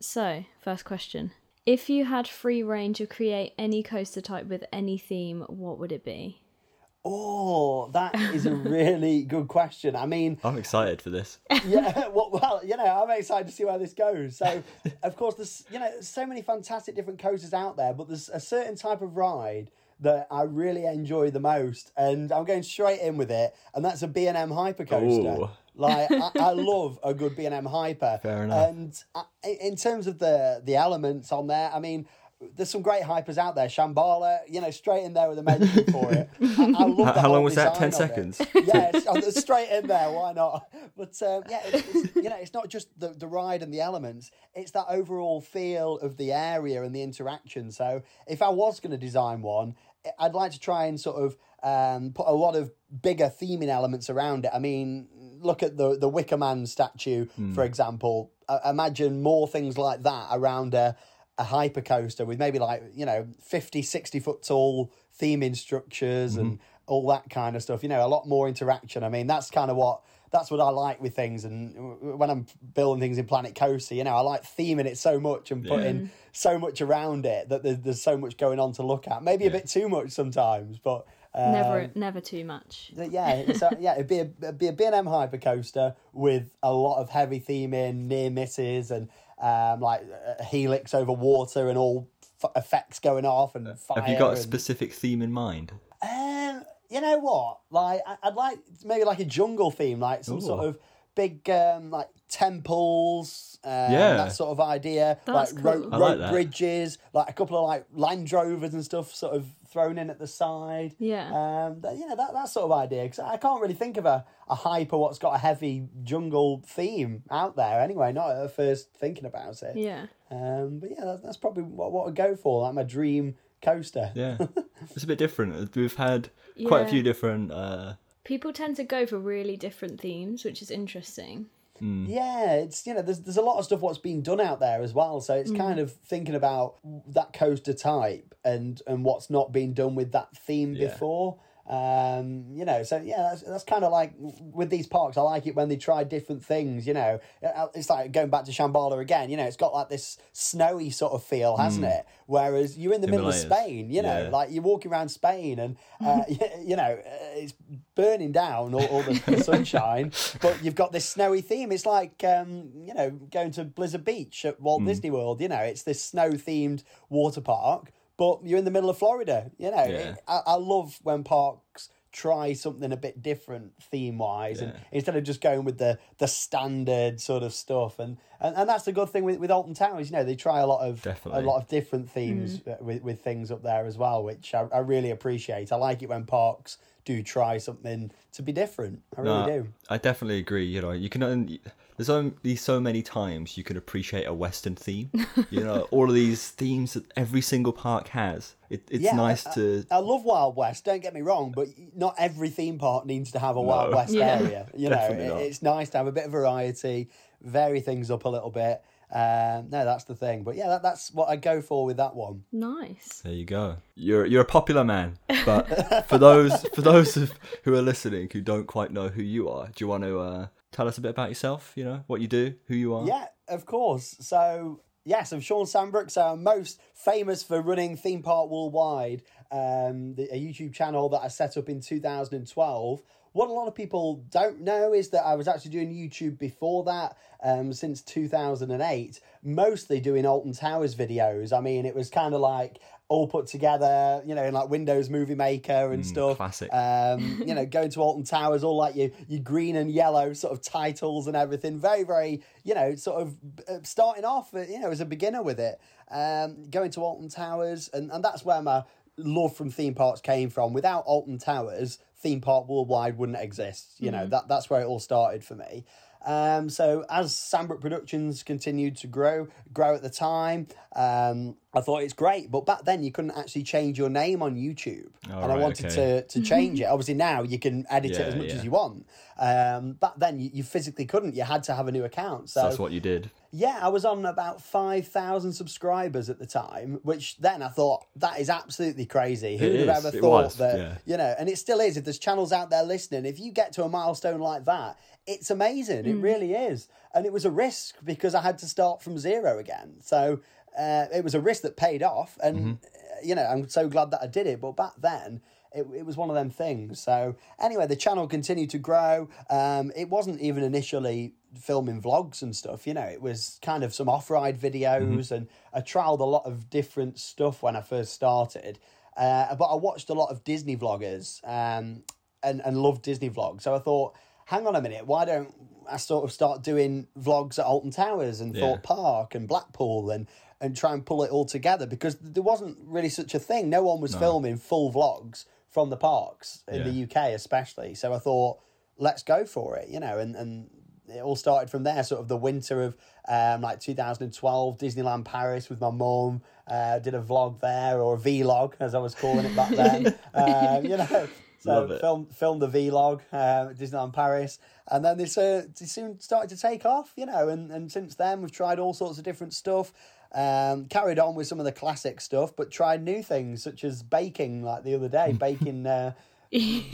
So, first question. If you had free reign to create any coaster type with any theme, what would it be? Oh, that is a really good question. I mean, I'm excited for this. yeah, well, well, you know, I'm excited to see where this goes. So, of course, there's you know so many fantastic different coasters out there, but there's a certain type of ride that I really enjoy the most, and I'm going straight in with it, and that's a B&M hypercoaster. Ooh. Like I, I love a good B&M hyper. Fair enough. And I, in terms of the the elements on there, I mean. There's some great hypers out there. Shambhala, you know, straight in there with a mention for it. I, I love How, the how whole long was that? Ten it seconds. yeah, it's, oh, straight in there. Why not? But um, yeah, it's, it's, you know, it's not just the, the ride and the elements; it's that overall feel of the area and the interaction. So, if I was going to design one, I'd like to try and sort of um, put a lot of bigger theming elements around it. I mean, look at the the Wicker Man statue, for example. Uh, imagine more things like that around a a hyper coaster with maybe like you know 50 60 foot tall theming structures and all that kind of stuff you know a lot more interaction. I mean that's kind of what that's what i like with things. And when i'm building things in planet coaster you know i like theming it so much and putting so much around it that there's, there's so much going on to look at. Maybe a bit too much sometimes but um, never, never too much. yeah, so yeah, it'd be a it'd be a B&M hypercoaster with a lot of heavy theming, near misses, and um, like a helix over water and all f- effects going off and fire. Have you got a specific theme in mind? um, you know what? Like, I- I'd like maybe like a jungle theme, like some sort of big um, like temples, um, Yeah. that sort of idea. That's like cool. rope, I like rope bridges, like a couple of like Land Rovers and stuff, sort of thrown in at the side. Yeah. Um, that, yeah, that that sort of idea. Because I can't really think of a a hyper what's got a heavy jungle theme out there. Anyway, not at first thinking about it. Yeah. Um, but yeah, that's, that's probably what what I'd go for. Like my dream coaster. Yeah, it's a bit different. We've had quite a few different. Uh, People tend to go for really different themes, which is interesting. Mm. Yeah, it's you know there's there's a lot of stuff what's being done out there as well. So it's mm. kind of thinking about that coaster type and and what's not been done with that theme Yeah. before. Um, you know, so yeah, that's that's kind of like with these parks. I like it when they try different things. You know, Uh, it's like going back to Shambhala again. You know, it's got like this snowy sort of feel, hasn't it? Whereas you're in the middle of Spain. You know, Yeah. like you're walking around Spain and uh, you, know uh, it's burning down all, all the, the sunshine, but you've got this snowy theme. It's like um, you know going to Blizzard Beach at. Walt Disney World. You know, it's this snow themed water park, but you're in the middle of Florida. You know, Yeah. I, I love when parks try something a bit different theme wise and instead of just going with the the standard sort of stuff and and, and that's the good thing with, with Alton Towers you know they try a lot of Definitely. a lot of different themes uh, with, with things up there as well which I, I really appreciate I like it when parks do try something to be different I really no, do I definitely agree. You know, you can only there's only so many times you can appreciate a Western theme. you know, all of these themes that every single park has. It, it's Yeah, nice I- to. I love Wild West. Don't get me wrong, but not every theme park needs to have a Wild West Yeah. area. You know, it- it's nice to have a bit of variety, vary things up a little bit. Um, no, that's the thing. But yeah, that, that's what I go for with that one. Nice. There you go. You're you're a popular man, but for those for those of, who are listening who don't quite know who you are, do you want to uh, tell us a bit about yourself? You know what you do, who you are. Yeah, of course. So yes, I'm Shawn Sanbrooke. So I'm most famous for running Theme Park Worldwide, um, the, a YouTube channel that I set up in 2012. What a lot of people don't know is that I was actually doing YouTube before that, um, since 2008, mostly doing Alton Towers videos. I mean, it was kind of like all put together, you know, in like Windows Movie Maker and stuff. classic. Um, you know, going to Alton Towers, all like your your green and yellow sort of titles and everything. Very, very, you know, sort of uh, starting off, uh, you know, as a beginner with it. Um, going to Alton Towers, and, and that's where my love from theme parks came from. Without Alton Towers, theme park worldwide wouldn't exist. You know, that that's where it all started for me. Um, so as Sanbrooke Productions continued to grow, grow at the time, um, I thought it's great. But back then, you couldn't actually change your name on YouTube, Oh, and I wanted okay. to to change it. Obviously, now you can edit it as much yeah. as you want. Um, back then, you, you physically couldn't. You had to have a new account. So that's what you did. Yeah, I was on about 5,000 subscribers at the time, which then I thought, that is absolutely crazy. Who would have ever It thought was, that, yeah. you know, and it still is. If there's channels out there listening, if you get to a milestone like that, it's amazing. It really is. And it was a risk because I had to start from zero again. So uh, it was a risk that paid off. And, Mm-hmm. uh, you know, I'm so glad that I did it. But back then, it, it was one of them things. So anyway, the channel continued to grow. Um, it wasn't even initially filming vlogs and stuff. You know, it was kind of some off-ride videos, and I trialed a lot of different stuff when I first started. Uh, but I watched a lot of Disney vloggers um, and and loved Disney vlogs. So I thought, hang on a minute, why don't I sort of start doing vlogs at Alton Towers and Yeah. Thorpe Park and Blackpool and and try and pull it all together because there wasn't really such a thing. No one was filming full vlogs from the parks in the UK, especially. So I thought, let's go for it, you know, and and it all started from there. Sort of the winter of um, like 2012, Disneyland Paris with my mum. Uh, did a vlog there or a vlog as I was calling it back then. um, you know. So Love it. filmed filmed the vlog uh, at Disneyland Paris, and then this uh, soon started to take off, you know. And, and since then, we've tried all sorts of different stuff. Um, carried on with some of the classic stuff, but tried new things such as baking, like the other day, baking uh,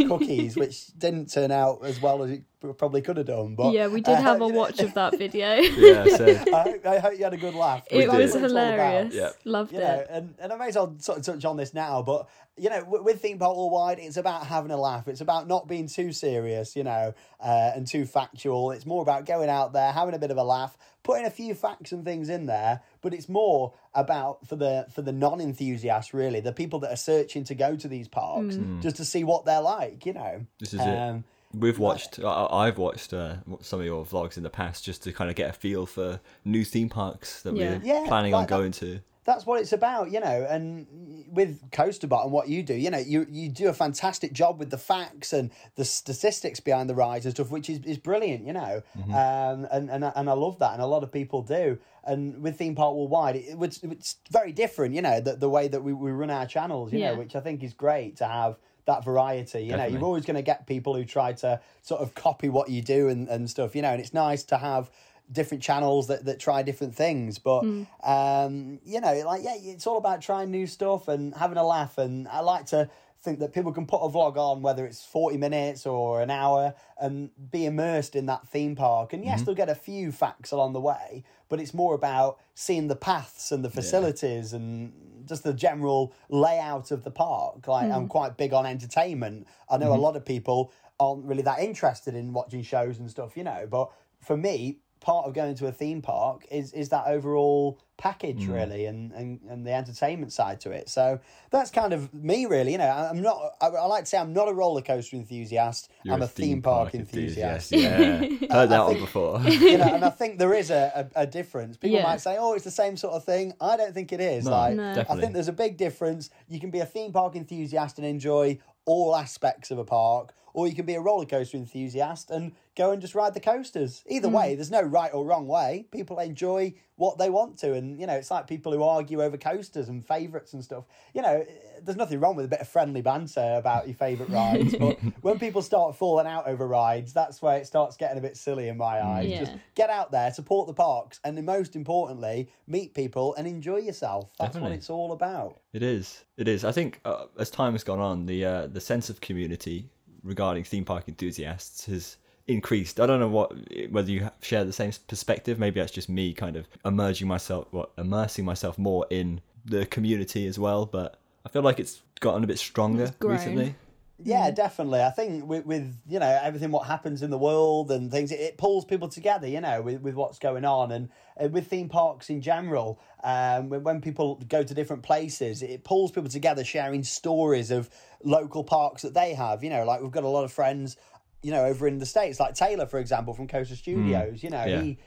cookies, which didn't turn out as well as it probably could have done. But yeah, we did uh, have a watch of that video. Yeah, so I, I hope you had a good laugh. it did. was That's what it's all about hilarious. Yeah. Loved you know, it. and, and I may as well sort of touch on this now, but you know, with, with theme park worldwide, it's about having a laugh. It's about not being too serious, you know, uh, and too factual. It's more about going out there, having a bit of a laugh, putting a few facts and things in there. But it's more about for the for the non enthusiasts, really, the people that are searching to go to these parks just to see what they're like, you know. this is Um, it. We've watched. I, I've watched uh, some of your vlogs in the past just to kind of get a feel for new theme parks that Yeah. we're Yeah, planning on like that. going to. that's what it's about, you know. And with Coasterbot and what you do, you know, you you do a fantastic job with the facts and the statistics behind the rides and stuff, which is, is brilliant, you know. Um, and and I- and I love that, and a lot of people do. And with theme park worldwide, it, it's, it's very different, you know, the the way that we, we run our channels, you Yeah. know, which I think is great to have that variety. You know, you're always going to get people who try to sort of copy what you do and, and stuff, you know, and it's nice to have different channels that, that try different things. But, um, you know, like, yeah, it's all about trying new stuff and having a laugh. And I like to think that people can put a vlog on, whether it's 40 minutes or an hour, and be immersed in that theme park. And yes, mm-hmm. they'll get a few facts along the way, but it's more about seeing the paths and the facilities and just the general layout of the park. Like, I'm mm-hmm. quite big on entertainment. I know a mm-hmm. lot of people aren't really that interested in watching shows and stuff, you know, but for me, part of going to a theme park is is that overall package hmm. really and, and and the entertainment side to it. So that's kind of me really you know. I- i'm not i, I like to say i'm not a roller coaster enthusiast. You're i'm a theme, park, enthusiast, Yeah, heard that one before. you know and i think there is a, a, a difference. People Yeah. might say oh it's the same sort of thing. I don't think it is. Like No. i think there's a big difference. You can be a theme park enthusiast and enjoy all aspects of a park or you can be a roller coaster enthusiast and go and just ride the coasters. Either way, there's no right or wrong way. People enjoy what they want to, and you know, it's like people who argue over coasters and favourites and stuff. You know, there's nothing wrong with a bit of friendly banter about your favourite rides, but when people start falling out over rides, that's where it starts getting a bit silly in my eyes. Yeah. Just get out there, support the parks, and then most importantly, meet people and enjoy yourself. That's what it's all about. It is. It is. I think uh, as time has gone on, the uh, the sense of community regarding theme park enthusiasts has increased. I don't know what whether you share the same perspective. Maybe that's just me kind of emerging myself, what immersing myself more in the community as well. But I feel like it's gotten a bit stronger recently. Yeah, definitely. I think with, with you know everything what happens in the world and things, it, it pulls people together. You know, with, with what's going on and uh, with theme parks in general. Um, when, when people go to different places, it pulls people together, sharing stories of local parks that they have. You know, like we've got a lot of friends, you know, over in the states, like Taylor, for example, from Coaster Studios. You know, yeah. he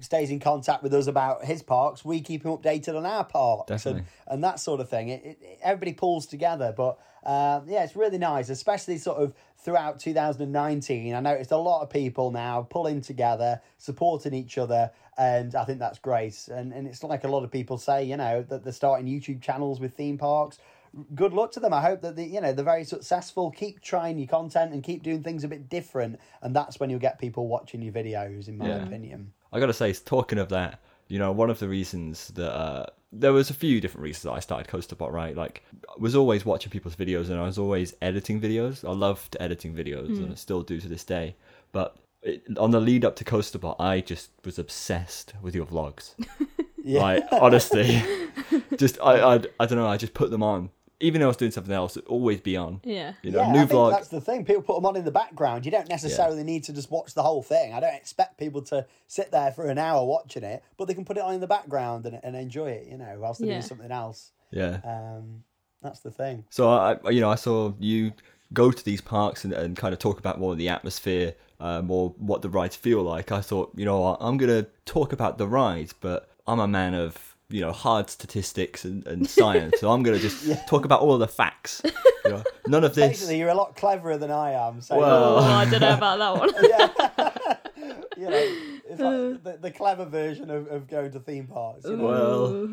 stays in contact with us about his parks. We keep him updated on our parks Definitely. and, and that sort of thing. It, it, everybody pulls together, but uh, yeah, it's really nice, especially sort of throughout 2019. I noticed a lot of people now pulling together, supporting each other, and I think that's great. And and it's like a lot of people say, you know, that they're starting YouTube channels with theme parks. Good luck to them. I hope that the, you know they're very successful. Keep trying your content and keep doing things a bit different, and that's when you'll get people watching your videos. In my Yeah. opinion. I gotta say, talking of that, You know, one of the reasons that uh, there was a few different reasons that I started Coasterbot, right? Like, I was always watching people's videos and I was always editing videos. I loved editing videos and I still do to this day. But it, on the lead up to Coasterbot, I just was obsessed with your vlogs. Yeah. Like, honestly, just I, I I don't know. I just put them on, even though I was doing something else. It'd always be on. Yeah. You know, yeah, new I think vlog. that's the thing. People put them on in the background. You don't necessarily need to just watch the whole thing. I don't expect people to sit there for an hour watching it, but they can put it on in the background and, and enjoy it. You know, whilst they're Yeah. doing something else. Yeah. Um, that's the thing. So I, I- you know, I saw you go to these parks and, and kind of talk about more of the atmosphere, uh, more what the rides feel like. I thought, you know, I'm gonna talk about the rides, but I'm a man of you know hard statistics and, and science, so I'm gonna just talk about all of the facts. You know, none of this. Basically, you're a lot cleverer than I am. So Well- Oh, I don't know about that one. you know, it's like the, the clever version of, of going to theme parks. You know?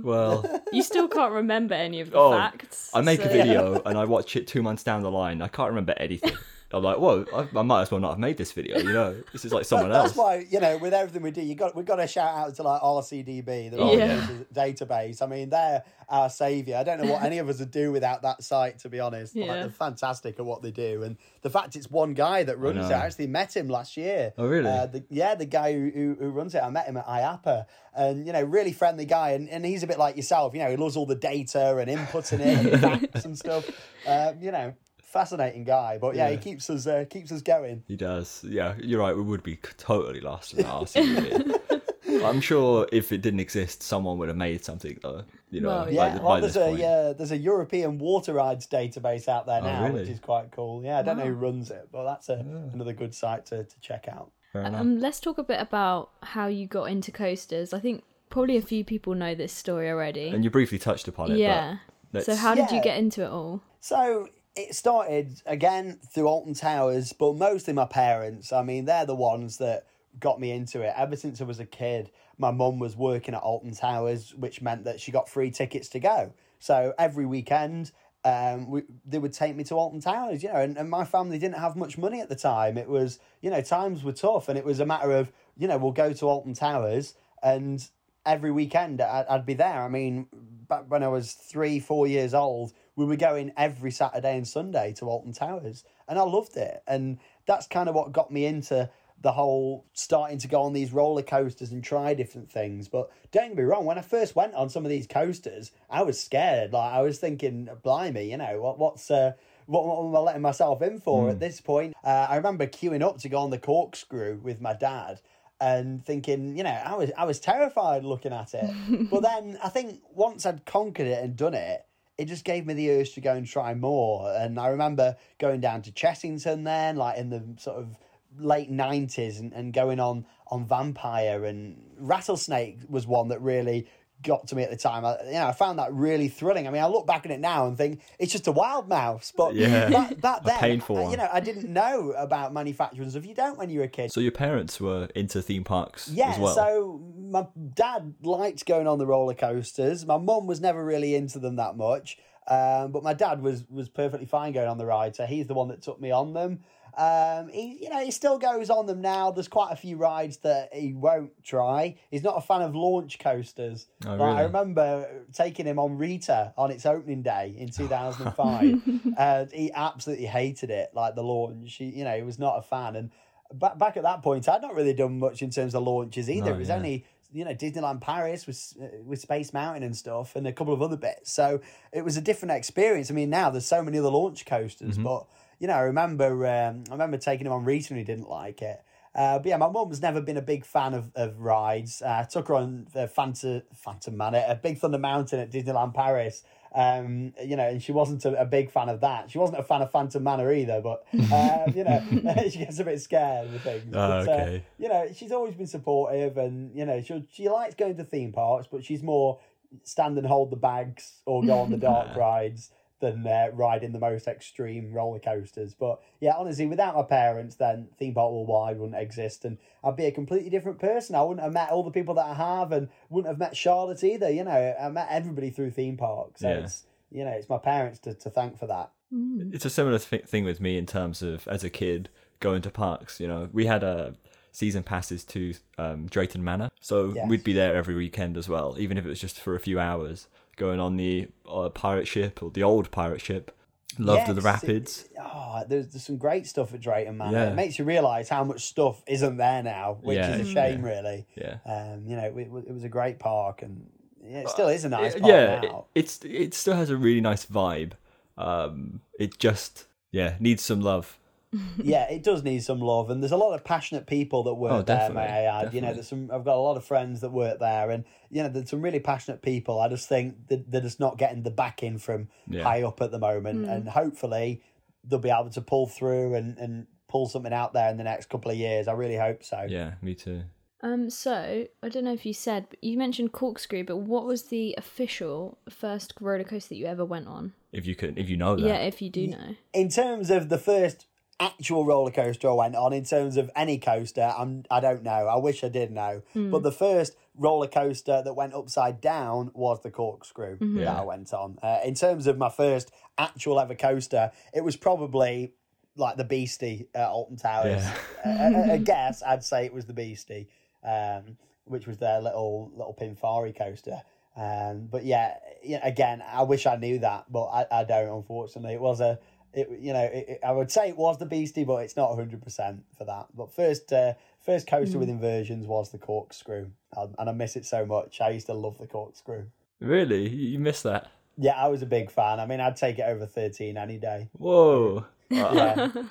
Well, well, you still can't remember any of the Oh, facts. I make a video and I watch it two months down the line. I can't remember anything. I'm like, whoa, I, I might as well not have made this video. You know, this is like someone That's else. why you know, with everything we do, you got we've got to shout out to like RCDB, the Oh, yeah. database. I mean, they're our savior. I don't know what any of us would do without that site. To be honest, Like, they're fantastic at what they do, and the fact it's one guy that runs it. I actually met him last year. Oh, really? Uh, the, yeah, the guy who, who who runs it. I met him at IAAPA, and you know, really friendly guy, and, and he's a bit like yourself. You know, he loves all the data and inputting it, and facts and stuff. Um, you know. Fascinating guy, but yeah, he keeps us uh, keeps us going. He does. Yeah, you're right. We would be totally lost without RCDB. I'm sure if it didn't exist, someone would have made something though. You know, Well, Yeah, the- well, by there's this a point. yeah, there's a European water rides database out there Oh, now, which is quite cool. Yeah, I don't know who runs it, but that's a, another good site to, to check out. Fair. Um, let's talk a bit about how you got into coasters. I think probably a few people know this story already. and you briefly touched upon it. yeah. But So how did you get into it all? So it started again through Alton Towers, but mostly my parents. I mean, they're the ones that got me into it. Ever since I was a kid, my mum was working at Alton Towers, which meant that she got free tickets to go. So every weekend, um, we, they would take me to Alton Towers, you know, and, and my family didn't have much money at the time. It was, you know, times were tough, and it was a matter of, you know, we'll go to Alton Towers, and every weekend I'd, I'd be there. I mean, back when I was three, four years old, we were going every Saturday and Sunday to Alton Towers, and I loved it. And that's kind of what got me into the whole starting to go on these roller coasters and try different things. But don't get me wrong, when I first went on some of these coasters, I was scared. Like I was thinking, blimey, you know, what what's uh, what, what am I letting myself in for at this point? Uh, I remember queuing up to go on the corkscrew with my dad and thinking, you know, I was I was terrified looking at it. but then I think once I'd conquered it and done it, it just gave me the urge to go and try more. And I remember going down to Chessington then, like in the sort of late nineties and, and going on on Vampire and Rattlesnake was one that really got to me at the time. I, you know, I found that really thrilling. I mean, I look back at it now and think it's just a wild mouse, but Yeah. back, back then, painful I- you know, I didn't know about manufacturers. stuff. You don't when you're a kid. So your parents were into theme parks Yeah, as well. so my dad liked going on the roller coasters. My mum was never really into them that much, um, but my dad was was perfectly fine going on the ride. So he's the one that took me on them. Um, he, you know, he still goes on them now. There's quite a few rides that he won't try. He's not a fan of launch coasters. Oh, Like, I remember taking him on Rita on its opening day in 2005, and he absolutely hated it, like the launch. He, you know, he was not a fan. And back back at that point, I'd not really done much in terms of launches either. No, it was yeah. only you know Disneyland Paris with uh, with Space Mountain and stuff, and a couple of other bits. So it was a different experience. I mean, now there's so many other launch coasters, Mm-hmm. but you know, I remember um, I remember taking him on Rita and he didn't like it. Uh, but yeah, my mum's never been a big fan of, of rides. Uh, I took her on the Phantom, Phantom Manor, a Big Thunder Mountain at Disneyland Paris. Um, you know, and she wasn't a, a big fan of that. She wasn't a fan of Phantom Manor either, but um, you know, she gets a bit scared with things. Oh, But, uh, okay. you know, she's always been supportive, and you know, she she likes going to theme parks, but she's more stand and hold the bags or go on the dark rides than uh, riding the most extreme roller coasters. But yeah, honestly, without my parents, then theme park worldwide wouldn't exist, and I'd be a completely different person. I wouldn't have met all the people that I have, and wouldn't have met Charlotte either. You know, I met everybody through theme parks. So Yeah. it's you know, it's my parents to, to thank for that. it's a similar th- thing with me in terms of as a kid going to parks. You know, we had a season passes to um, Drayton Manor, so Yes. we'd be there every weekend as well, even if it was just for a few hours, going on the uh, pirate ship or the old pirate ship. Loved Yes, the it- rapids. Oh, there's, there's some great stuff at Drayton Manor. Yeah. It makes you realise how much stuff isn't there now, which Yeah, is a shame, yeah. really. Yeah. Um, you know, it, it was a great park, and yeah, it still is a nice Uh, park yeah, it, it's it still has a really nice vibe. Um, it just yeah needs some love. yeah, it does need some love, and there's a lot of passionate people that work Oh, there. May I add? You know, definitely. there's some. I've got a lot of friends that work there, and you know, there's some really passionate people. I just think that they're just not getting the backing from Yeah. high up at the moment, and hopefully they'll be able to pull through and and pull something out there in the next couple of years. I really hope so. Yeah, me too. Um, so I don't know if you said, but you mentioned corkscrew, but what was the official first roller coaster that you ever went on? If you could, if you know that. Yeah, if you do know. in terms of the first actual roller coaster I went on, in terms of any coaster, I'm I don't know. I wish I did know. But the first roller coaster that went upside down was the corkscrew that Yeah. I went on. Uh, in terms of my first actual ever coaster, it was probably like the Beastie at Alton Towers. Yeah. a, a- a guess, I'd say it was the Beastie, um, which was their little little Pinfari coaster. Um, but yeah, yeah, again, I wish I knew that, but I, I don't. Unfortunately, it was a, it you know, it, it- I would say it was the Beastie, but it's not hundred percent for that. But first, uh, first coaster with inversions was the corkscrew, um, and I miss it so much. I used to love the corkscrew. Really, you miss that. Yeah, I was a big fan. I mean, I'd take it over thirteen any day. Whoa. Yeah.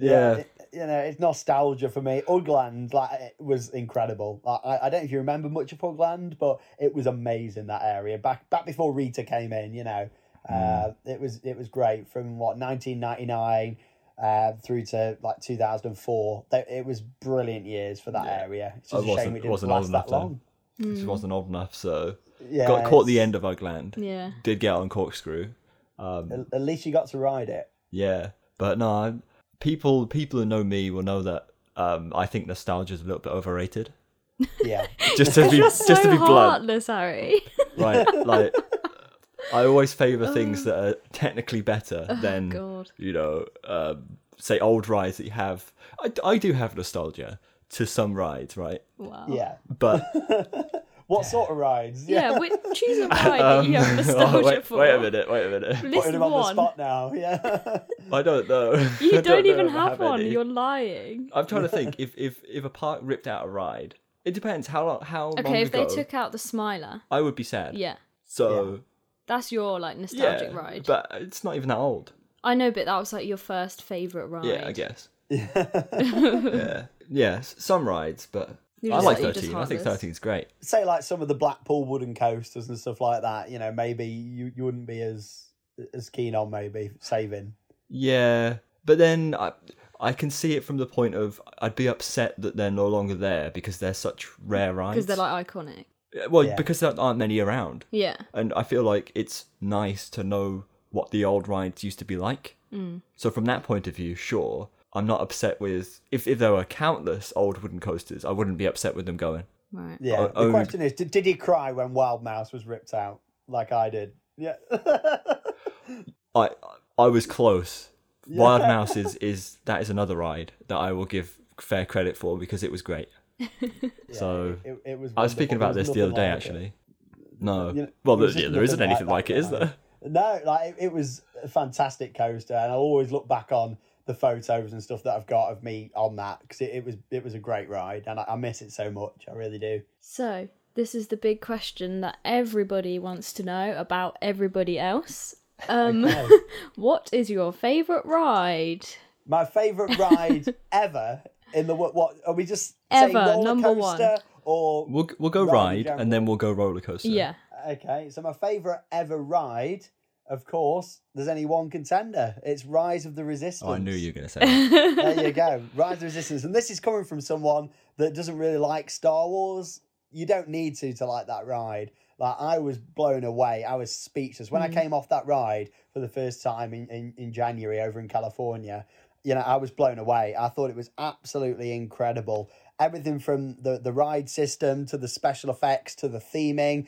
Yeah. it- you know, it's nostalgia for me. Ugland, like, it was incredible. Like, I, I don't know if you remember much of Ugland, but it was amazing that area back back before Rita came in. You know, uh, it was it was great from what nineteen ninety nine. Uh, through to like 2004, They- it was brilliant years for that area. It's I just a shame it didn't wasn't last old that enough then. long. Just wasn't old enough, so Yeah, got caught the end of Ugland. Yeah. Did get on corkscrew. Um, At, at least you got to ride it. yeah, but no, people people who know me will know that um, I think nostalgia is a little bit overrated. Yeah, Just to be You're just to so be blunt, heartless, Harry. right? Like, I always favour things that are technically better than God. you know, um, say old rides that you have. I, I do have nostalgia to some rides, right? Wow. yeah. But What sort of rides? Yeah, which, choose a ride that you have um, nostalgia oh, wait, for. wait a minute, wait a minute. Putting List him on the spot now. Yeah. I don't know. You I don't, even if I have, one. any. You're lying. I'm trying to think if if if a park ripped out a ride. It depends how long how long Okay, if ago. they took out the Smiler, I would be sad. yeah, So that's your like yeah, nostalgic ride. but it's not even that old. I know, but that was like your first favorite ride. Yeah, I guess. yeah, yeah. s- Some rides, but You're I just like thirteen. I think 13 is great. Say like some of the Blackpool wooden coasters and stuff like that. You know, maybe you, you wouldn't be as as keen on maybe saving. Yeah, but then I I can see it from the point of I'd be upset that they're no longer there because they're such rare rides. because they're like iconic. Well, Yeah. because there aren't many around, Yeah, and I feel like it's nice to know what the old rides used to be like. Mm. So from that point of view, sure, I'm not upset with if if there were countless old wooden coasters, I wouldn't be upset with them going. right. Yeah. O- the only- question is, did, did he cry when Wild Mouse was ripped out like I did? Yeah. I I was close. Wild Mouse is, is that is another ride that I will give fair credit for because it was great. So it, it was. I was speaking about this the other day like it. actually. No, You know, well, there, yeah, there isn't anything like, that it, is ride. there? No, like it, it was a fantastic coaster, and I'll always look back on the photos and stuff that I've got of me on that because it, it was it was a great ride, and I, I miss it so much. I really do. So this is the big question that everybody wants to know about everybody else. Um, Okay. what is your favorite ride? My favorite ride ever in the what? What are we just Ever, saying roller number one. coaster or We'll we'll go Ride ride, and then we'll go roller coaster. Yeah, okay? So my favorite ever ride, of course, there's only one contender. It's Rise of the Resistance. Oh, I knew you were gonna say. that. there you go. Rise of the Resistance. And this is coming from someone that doesn't really like Star Wars. You don't need to to like that ride. Like I was blown away. I was speechless. When I mm. came off that ride for the first time in, in, in January over in California, you know, I was blown away. I thought it was absolutely incredible. Everything from the, the ride system to the special effects to the theming,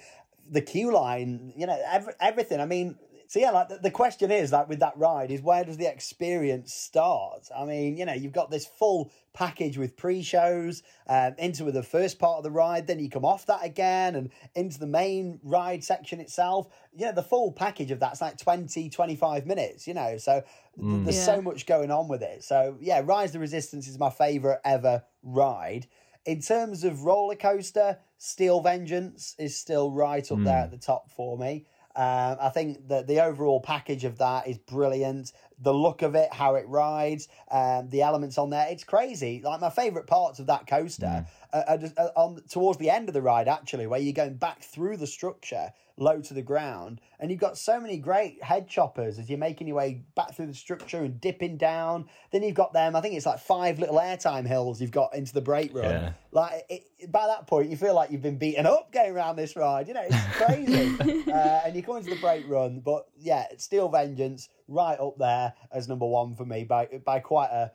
the queue line, you know, every, everything. I mean, so yeah, like the, the question is like with that ride is where does the experience start? I mean, you know, you've got this full package with pre-shows um, into the first part of the ride, then you come off that again and into the main ride section itself. You know, the full package of that's like 20, 25 minutes. You know, so th- there's so much going on with it. So yeah, Rise of the Resistance is my favorite ever ride. In terms of roller coaster, Steel Vengeance is still right up there at the top for me. Um, I think that the overall package of that is brilliant. The look of it, how it rides, um, the elements on there, it's crazy. Like my favourite parts of that coaster are, are just, are on towards the end of the ride, actually, where you're going back through the structure, low to the ground, and you've got so many great head choppers as you're making your way back through the structure and dipping down. Then you've got them. I think it's like five little airtime hills you've got into the brake run. Yeah. Like it, by that point, you feel like you've been beaten up going around this ride. You know, it's crazy. uh, and you come into the brake run, but yeah, Steel Vengeance right up there as number one for me by by quite a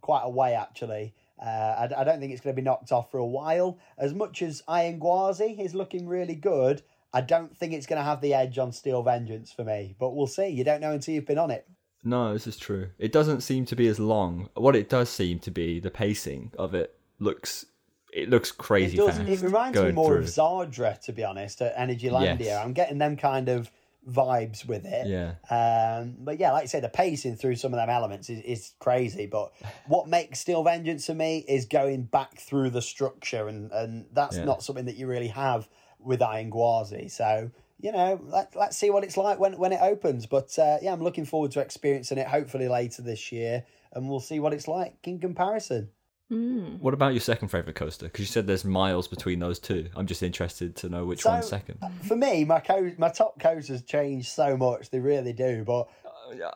quite a way actually. Uh, I, I don't think it's going to be knocked off for a while. As much as Iron Gwazi is looking really good, I don't think it's going to have the edge on Steel Vengeance for me. But we'll see. You don't know until you've been on it. No, this is true. It doesn't seem to be as long. What it does seem to be, the pacing of it looks it looks It crazy does. fast. It reminds me more through. of Zadra, to be honest, at Energylandia. Yes. I'm getting them kind of vibes with it. Yeah. Um, but yeah, like you say, the pacing through some of them elements is, is crazy. But what makes Steel Vengeance for me is going back through the structure, and, and that's Yeah. not something that you really have with Iron Gwazi. So, you know, let, let's see what it's like when, when it opens. But uh, yeah, I'm looking forward to experiencing it hopefully later this year, and we'll see what it's like in comparison. Mm. What about your second favorite coaster? Because you said there's miles between those two. I'm just interested to know which So- one's second. For me, my co- my top coasters change so much; they really do. But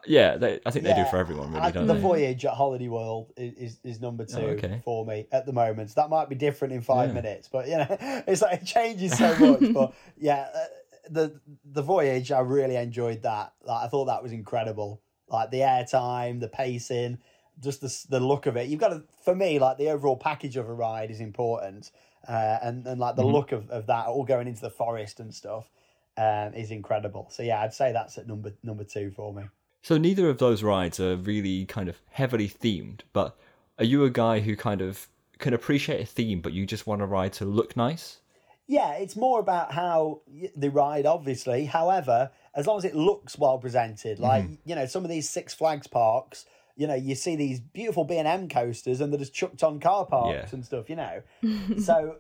Yeah, they, I think they do for everyone, really, I- don't the they? Voyage at Holiday World is, is, is number two Oh, okay. for me at the moment. So that might be different in five Yeah. minutes, but you know, it's like it changes so much. but yeah, uh, the the Voyage, I really enjoyed that. Like I thought that was incredible. Like the airtime, the pacing, just the the look of it. You've got to, for me, like the overall package of a ride is important, uh, and and like the Mm-hmm. look of, of that all going into the forest and stuff. Um, is incredible. So yeah, I'd say that's at number number two for me. So neither of those rides are really kind of heavily themed, but are you a guy who kind of can appreciate a theme, but you just want a ride to look nice? Yeah, it's more about how the ride, obviously. However, as long as it looks well presented, like you know, some of these Six Flags parks, you know, you see these beautiful B and M coasters, and they're just chucked on car parks Yeah. and stuff, you know. so,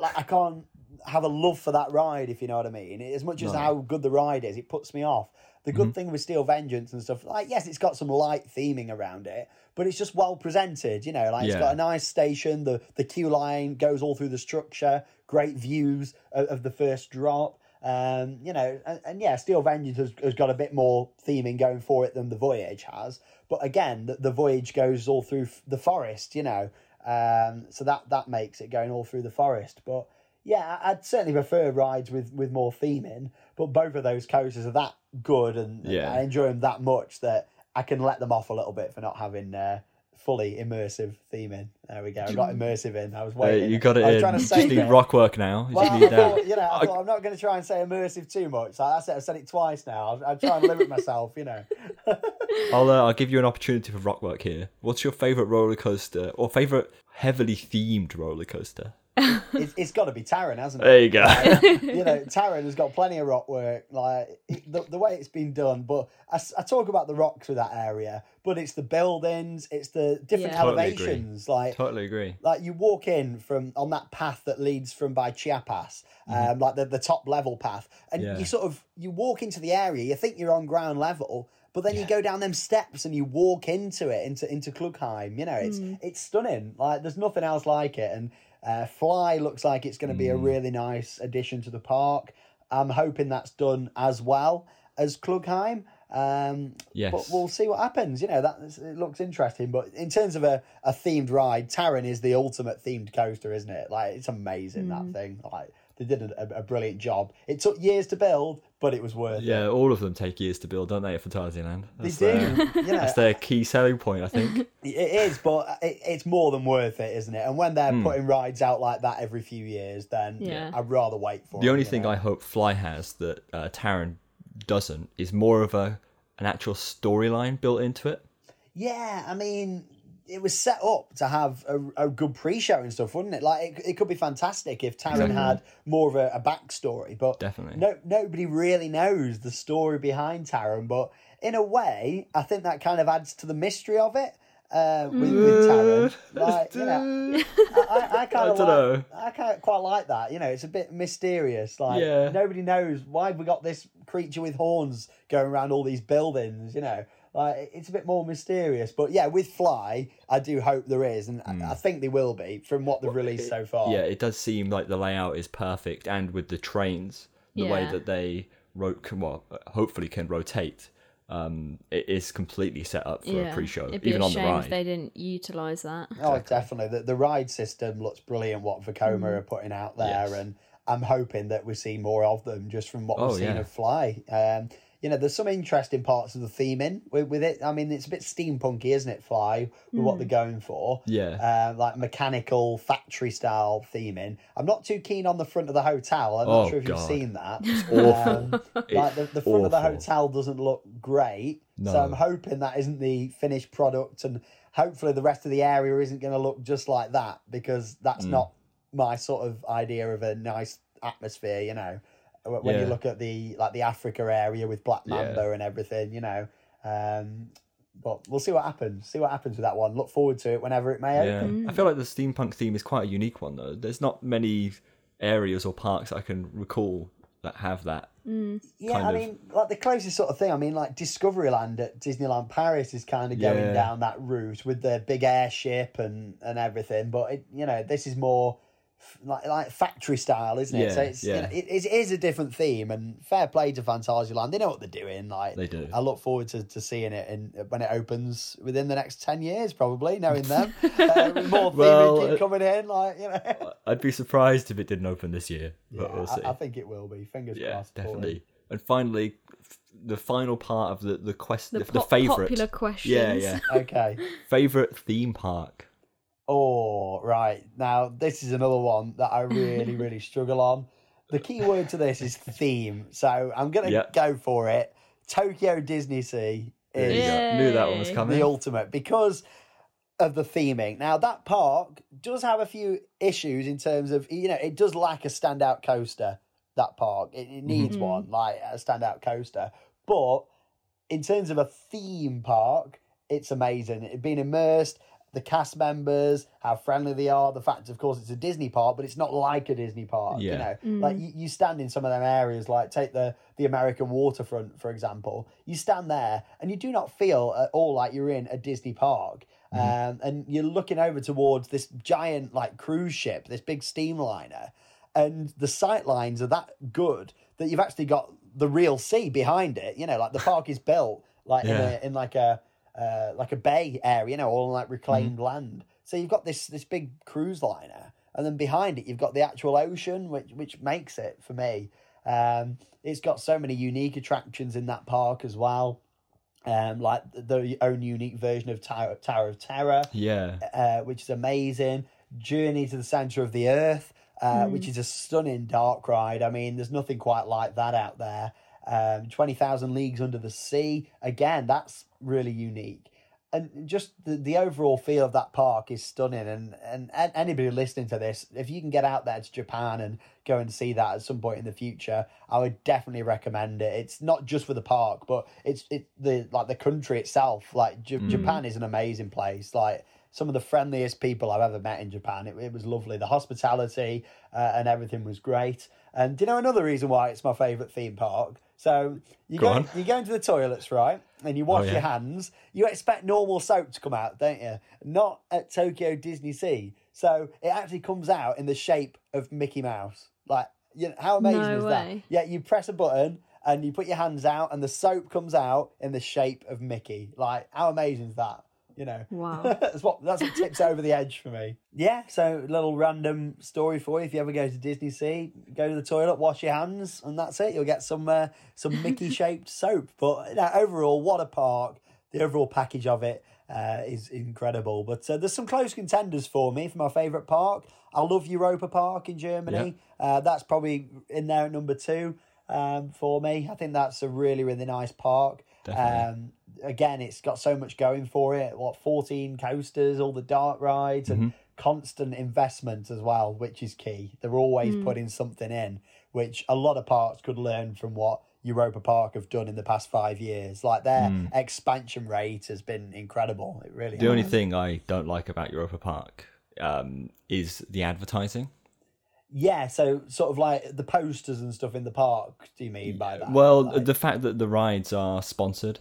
like, I can't have a love for that ride, if you know what I mean. As much as No. how good the ride is, it puts me off. The good Mm-hmm. thing with Steel Vengeance and stuff, like, yes, it's got some light theming around it, but it's just well presented. You know, like it's got a nice station. The the queue line goes all through the structure. Great views of, of the first drop. Um, you know, and, and yeah, Steel Vengeance has, has got a bit more theming going for it than the Voyage has. But again, the, the Voyage goes all through f- the forest. You know, um, so that that makes it going all through the forest. But yeah, I'd certainly prefer rides with with more theming. But both of those coasters are that good, and, and I enjoy them that much that I can let them off a little bit for not having uh, fully immersive theming. There we go. I got immersive in. I was Uh, waiting. you got it I was in. trying to You say just need rock work now. You Well, just I need that. thought, you know, I I- thought I'm not going to try and say immersive too much. So that's it. I've said it twice now. I'll, I'll try and limit myself. You know. I'll uh, I'll give you an opportunity for rock work here. What's your favorite roller coaster or favorite heavily themed roller coaster? it's, it's got to be Taron, hasn't it? There you go. Like, you know, Taron has got plenty of rock work. Like the, the way it's been done, but I talk about the rocks with that area, but it's the buildings, it's the different Yeah. Totally elevations. Like totally agree. like you walk in from on that path that leads from by Chiapas, um, like the, the top level path, and Mm-hmm. Yeah. you sort of you walk into the area, you think you're on ground level, but then you go down them steps and you walk into it into into Klugheim. You know, it's it's stunning. Like there's nothing else like it, and uh, Fly looks like it's going to be Mm. a really nice addition to the park. I'm hoping that's done as well as Klugheim. Um, Yes. but we'll see what happens. You know, that it looks interesting. But in terms of a, a themed ride, Taron is the ultimate themed coaster, isn't it? Like it's amazing that thing. Like they did a, a brilliant job. It took years to build, but it was worth it. Yeah, all of them take years to build, don't they, at Phantasialand? They That's do. Their, you know, that's their key selling point, I think. it is, but it, it's more than worth it, isn't it? And when they're Hmm. putting rides out like that every few years, then Yeah. I'd rather wait for. It. The it, only thing know? I hope Fly has that uh, Taron doesn't is more of a an actual storyline built into it. Yeah, I mean, it was set up to have a, a good pre-show and stuff, wouldn't it? Like, it, it could be fantastic if Taron Exactly. had more of a, a backstory, but Definitely. no, nobody really knows the story behind Taron. But in a way, I think that kind of adds to the mystery of it. Uh, with, with Taron, like you know, I, I, I kind of like, I kind of quite like that. You know, it's a bit mysterious. Like Yeah. nobody knows why we got this creature with horns going around all these buildings. You know, like it's a bit more mysterious. But yeah, with Fly, I do hope there is, and I, I think they will be from what they've released so far. Yeah, it does seem like the layout is perfect, and with the trains, the way that they ro- can, well, hopefully can rotate, um, it is completely set up for yeah. a pre-show, It'd be even a on the shame ride. if they didn't utilize that. Oh, definitely. The, the ride system looks brilliant. What Vekoma are putting out there, Yes. and I'm hoping that we see more of them just from what Oh, we've seen yeah. of Fly. Um, you know, there's some interesting parts of the theming with, with it. I mean, it's a bit steampunky, isn't it? Fly with what they're going for. Yeah. Uh, like mechanical factory style theming. I'm not too keen on the front of the hotel. I'm not Oh, sure if God. you've seen that. awful. Um, like the, the front of the hotel doesn't look great. No. So I'm hoping that isn't the finished product and hopefully the rest of the area isn't going to look just like that because Mm. that's not my sort of idea of a nice atmosphere, you know. When when you look at the like the Africa area with Black Yeah. Mamba and everything, you know. Um, but we'll see what happens. See what happens with that one. Look forward to it whenever it may Yeah, open. I feel like the steampunk theme is quite a unique one though. There's not many areas or parks I can recall that have that. Yeah, I of- mean, like the closest sort of thing. I mean, like Discoveryland at Disneyland Paris is kind of going Yeah. down that route with the big airship and and everything. But it, you know, this is more f- like like factory style, isn't it? so Yeah, it's you know, it, it is a different theme. And fair play to Phantasialand, they know what they're doing. Like They do. I look forward to, to seeing it in when it opens within the next ten years, probably knowing them. uh, with more theming Well, keep uh, coming in, like you know. I'd be surprised if it didn't open this year, but Yeah, we'll see. I, I think it will be. Fingers yeah, crossed. for definitely. And finally, the final part of the the quest, The, the, pop- favorite, popular questions. yeah, yeah, Okay. favorite theme park. Oh, right. Now, this is another one that I really, really struggle on. The key word to this is theme. So I'm going to Yeah. go for it. Tokyo Disney Sea is go. Knew that one was coming. the ultimate because of the theming. Now, that park does have a few issues in terms of, you know, it does lack a standout coaster, that park. It, it mm-hmm. needs one, like a standout coaster. But in terms of a theme park, it's amazing. It being immersed, the cast members, how friendly they are, the fact, of course, it's a Disney park, but it's not like a Disney park. You Yeah. know, like you, you stand in some of them areas, like take the the American waterfront, for example. You stand there and you do not feel at all like you're in a Disney park. Um, and you're looking over towards this giant like cruise ship, this big steamliner, and the sight lines are that good that you've actually got the real sea behind it. You know, like the park is built like in, a, in like a uh, like a bay area, you know, all like reclaimed land. So you've got this this big cruise liner, and then behind it you've got the actual ocean, which which makes it for me. Um, it's got so many unique attractions in that park as well. Um, like the own unique version of Tower, Tower of Terror, Yeah, uh, which is amazing. Journey to the Center of the Earth, uh, which is a stunning dark ride. I mean, there's nothing quite like that out there. Um, 20,000 Leagues Under the Sea, again, that's really unique. And just the, the overall feel of that park is stunning. And, and, and anybody listening to this, if you can get out there to Japan and go and see that at some point in the future, I would definitely recommend it. It's not just for the park, but it's it the like the country itself. Like J- mm. Japan is an amazing place. Like some of the friendliest people I've ever met in Japan. It, it was lovely. The hospitality uh, and everything was great. And do you know another reason why it's my favourite theme park? So you Go go, you go into the toilets, right? And you wash Oh, yeah. your hands. You expect normal soap to come out, don't you? Not at Tokyo Disney Sea. So it actually comes out in the shape of Mickey Mouse. Like, you know, how amazing No is way. that? Yeah, you press a button and you put your hands out, and the soap comes out in the shape of Mickey. Like, how amazing is that? You know, Wow. that's what that's what tips over the edge for me. Yeah, so a little random story for you. If you ever go to Disney Sea, go to the toilet, wash your hands, and that's it. You'll get some uh, some Mickey shaped soap. But you know, overall, what a park! The overall package of it uh, is incredible. But uh, there's some close contenders for me for my favourite park. I love Europa Park in Germany. Uh, that's probably in there at number two. um, for me. I think that's a really really nice park. Definitely. Um, again, it's got so much going for it. What fourteen coasters, all the dark rides, and mm-hmm. constant investment as well, which is key. They're always mm. putting something in, which a lot of parks could learn from what Europa Park have done in the past five years. Like their mm. expansion rate has been incredible. It really. The has. only thing I don't like about Europa Park um, is the advertising. Yeah, so sort of like the posters and stuff in the park. Do you mean by that? Well, Like- the fact that the rides are sponsored.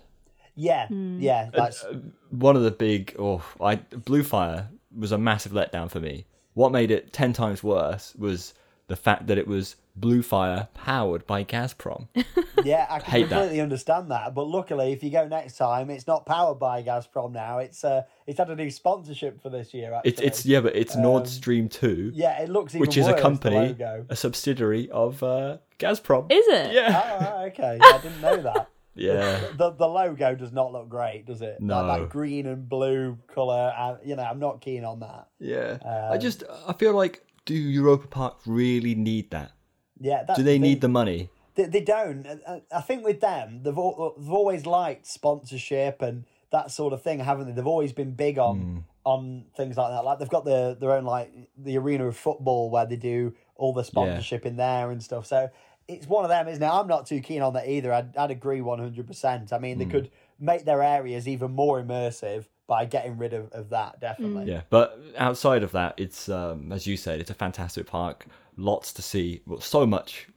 Yeah, yeah, that's One of the big, oh, I Bluefire was a massive letdown for me. What made it ten times worse was the fact that it was Bluefire powered by Gazprom. yeah. I can hate that. completely understand that, but luckily, if you go next time, it's not powered by Gazprom now. It's uh, it's had a new sponsorship for this year. Actually, It's it's yeah, but it's Nord Stream Two, Um, yeah, it looks even which is a company, a subsidiary of uh, Gazprom. Is it? yeah, Oh, okay, I didn't know that. Yeah. The the logo does not look great, does it? No. like that green and blue color. Uh, you know, I'm not keen on that. Yeah, Um, I just I feel like do Europa Park really need that? Yeah, that's Do they the need the money? They, they don't. I- I think with them, they've they've always liked sponsorship and that sort of thing, haven't they? They've always been big on Hmm. on things like that. Like they've got the their own like the arena of football where they do all the sponsorship in there and stuff. So it's one of them, isn't it? I'm not too keen on that either. I'd, I'd agree 100. percent I mean, they could make their areas even more immersive by getting rid of, of that. Definitely. Yeah, but outside of that, it's um, as you said, it's a fantastic park. Lots to see. Well, so much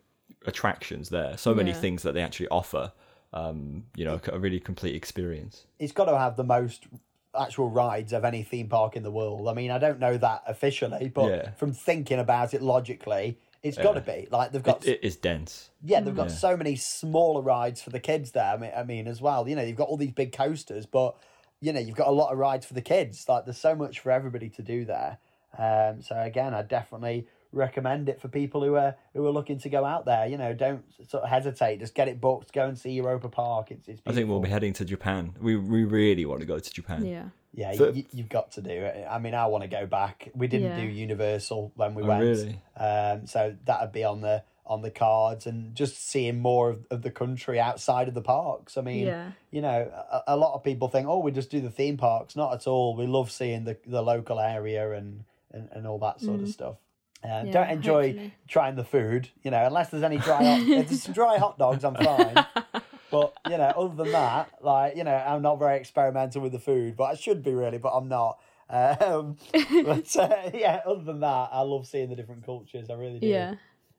attractions there. So many Yeah. things that they actually offer. Um, you know, a really complete experience. it's got to have the most actual rides of any theme park in the world. I mean, I don't know that officially, but Yeah. from thinking about it logically, it's got to be like they've got. It, it is dense. yeah, they've got Yeah. so many smaller rides for the kids there. I mean, I mean, as well. You know, you've got all these big coasters, but you know, you've got a lot of rides for the kids. Like, there's so much for everybody to do there. Um, so again, I definitely recommend it for people who are who are looking to go out there. You know, don't sort of hesitate. Just get it booked. Go and see Europa Park. It's, it's I think we'll be heading to Japan. We we really want to go to Japan. Yeah. Yeah, For- you, you've got to do it. I mean, I want to go back. We didn't Yeah. do Universal when we Oh, went, really? um, so that'd be on the on the cards, and just seeing more of, of the country outside of the parks. I mean, Yeah. you know, a, a lot of people think, oh, we just do the theme parks. Not at all. We love seeing the the local area and and, and all that sort of stuff. Uh. Yeah, don't enjoy hopefully. trying the food, you know, unless there's any dry hot, if there's some dry hot dogs, I'm fine. But you know, other than that, like you know, I'm not very experimental with the food, but I should be really, but I'm not. Um, but uh, yeah, other than that, I love seeing the different cultures. I really do. Yeah.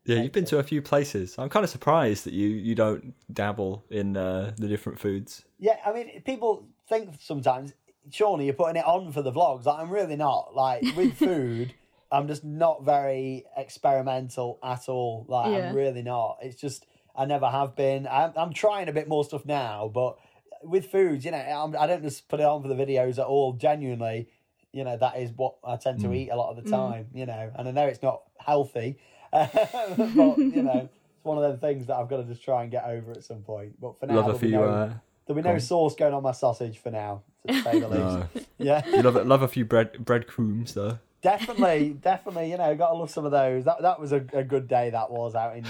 Yeah, you've been to a few places. I'm kind of surprised that you you don't dabble in uh, the different foods. Yeah, I mean, people think sometimes, Shawnee, you're putting it on for the vlogs. Like, I'm really not. Like, with food, I'm just not very experimental at all. Like, Yeah. I'm really not. It's just, I never have been. I'm, I'm trying a bit more stuff now, but with foods, you know, I'm, I don't just put it on for the videos at all. Genuinely, you know, that is what I tend to eat a lot of the time, you know, and I know it's not healthy, but, you know, it's one of them things that I've got to just try and get over at some point. But for now, Love a there'll be few. no- Uh, There'll be no sauce going on my sausage for now, to say the least. no. Yeah, you love love a few bread breadcrumbs though. Definitely, definitely. You know, got to love some of those. That that was a, a good day. That was out in,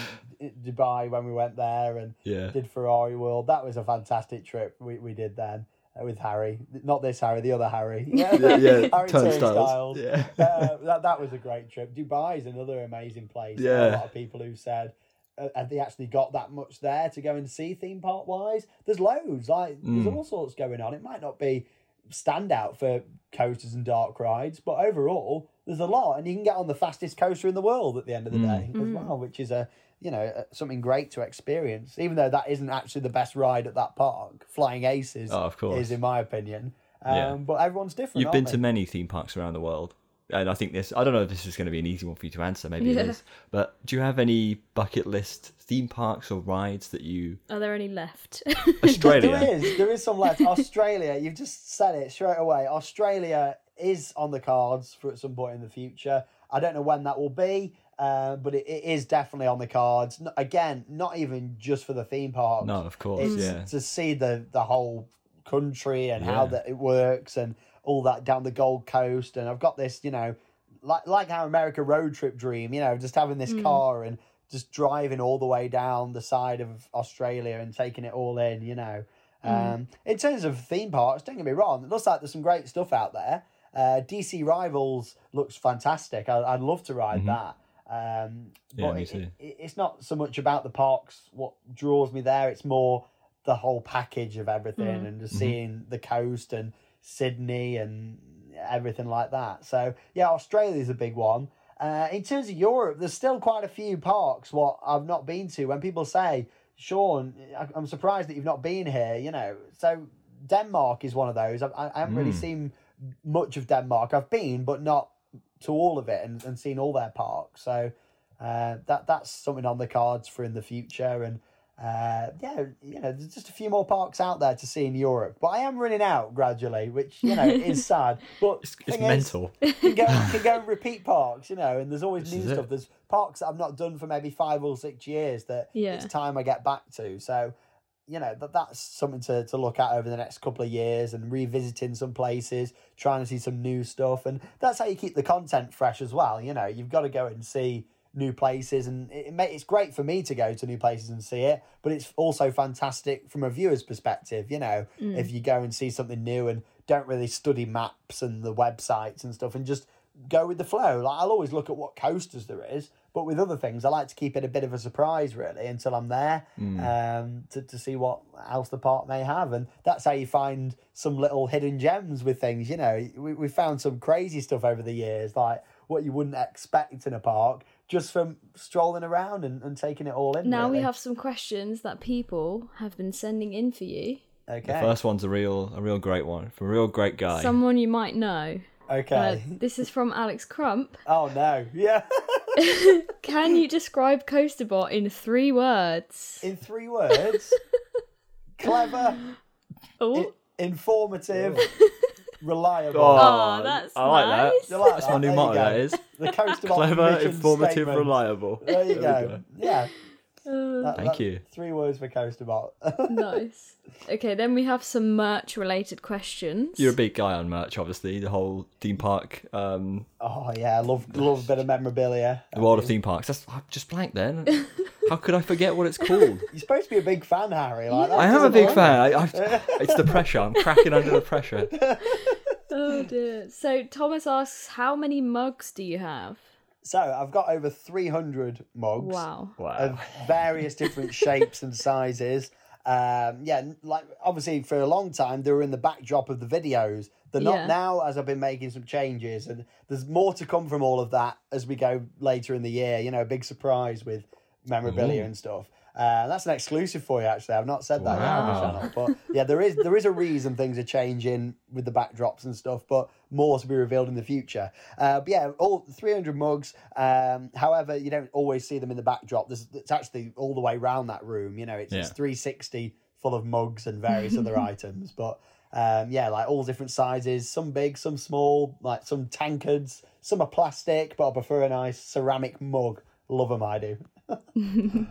Dubai when we went there and Yeah. did Ferrari World. That was a fantastic trip we, we did then uh, with Harry. Not this Harry, the other Harry. Yeah, yeah, Harry turnstiles. Yeah. uh, that that was a great trip. Dubai is another amazing place. Yeah. A lot of people who said. Uh, have they actually got that much there to go and see theme park wise? There's loads, like there's Mm. all sorts going on. It might not be standout for coasters and dark rides, but overall there's a lot, and you can get on the fastest coaster in the world at the end of the Mm. day as well, which is a you know uh, something great to experience. Even though that isn't actually the best ride at that park, Flying Aces Oh, of course. is in my opinion. Um, Yeah. But everyone's different. You've been aren't to they? many theme parks around the world, and I think this. I don't know if this is going to be an easy one for you to answer. Maybe it Yeah. is. But do you have any bucket list theme parks or rides that you Are there any left? Australia? There is. There is some left. Australia, you've just said it straight away. Australia is on the cards for at some point in the future. I don't know when that will be, uh, but it, it is definitely on the cards. N- Again, not even just for the theme park. No, of course, It's yeah. to see the, the whole country and how that it works and all that down the Gold Coast. And I've got this, you know, like like our America road trip dream, you know, just having this car and just driving all the way down the side of Australia and taking it all in, you know. Um, in terms of theme parks, don't get me wrong, it looks like there's some great stuff out there. Uh, DC Rivals looks fantastic. I, I'd love to ride that. Um, Yeah, but it- it- it's not so much about the parks. What draws me there, it's more the whole package of everything and just seeing the coast and Sydney and everything like that. So yeah, Australia's a big one. Uh, in terms of Europe, there's still quite a few parks what I've not been to. When people say, "Shawn, I- I'm surprised that you've not been here," you know, so Denmark is one of those. I, I haven't really seen much of Denmark. I've been, but not to all of it, and, and seen all their parks. So uh, that that's something on the cards for in the future. And uh, yeah, you know, there's just a few more parks out there to see in Europe. But I am running out gradually, which you know is sad. But It's, it's is, mental. can go can go and repeat parks, you know, and there's always This new is it. stuff. There's parks that I've not done for maybe five or six years that Yeah. it's time I get back to. So, you know, that that's something to, to look at over the next couple of years and revisiting some places, trying to see some new stuff. And that's how you keep the content fresh as well. You know, you've got to go and see new places and it, it it's great for me to go to new places and see it but it's also fantastic from a viewer's perspective you know if you go and see something new and don't really study maps and the websites and stuff and just go with the flow. Like i'll always look at what coasters there is but with other things i like to keep it a bit of a surprise really until i'm there um, to, to see what else the park may have. And that's how you find some little hidden gems with things you know. We, we found some crazy stuff over the years like what you wouldn't expect in a park just from strolling around and, and taking it all in Now we have some questions that people have been sending in for you. okay The first one's a real, a real great one from a real great guy. Someone you might know. Uh, okay this is from Alex Crump. oh no yeah Can you describe Coasterbot in three words? in three words clever Oh, i- informative reliable Oh, that's I like nice. You like That's my new There you motto. go. That is the coast of clever, Optimism informative, statement. reliable. there you we go. yeah Uh, that- Thank that- you. three words for coasterbot nice. Okay, then we have some merch related questions. You're a big guy on merch, obviously. The whole theme park, um, oh yeah I love love a bit of memorabilia the world of theme parks. That's I'm just blank. Then, how could I forget what it's called? you're supposed to be a big fan Harry like that I am a big fan. I, I, it's the pressure. I'm cracking under the pressure. Oh dear. So Thomas asks, how many mugs do you have? so I've got over 300 mugs Wow. Wow. of various different shapes and sizes. Um, yeah, like obviously for a long time they were in the backdrop of the videos. They're not Yeah. now as I've been making some changes, and there's more to come from all of that as we go later in the year. You know, a big surprise with memorabilia and stuff. Uh, that's an exclusive for you, actually. I've not said that yet on the channel, but yeah, there is there is a reason things are changing with the backdrops and stuff, but more to be revealed in the future. Uh, but yeah, all 300 mugs. Um, however, you don't always see them in the backdrop. There's it's actually all the way around that room. You know, it's, it's 360 full of mugs and various other items. But um, yeah, like all different sizes, some big, some small, like some tankards. Some are plastic, but I prefer a nice ceramic mug. Love them, I do.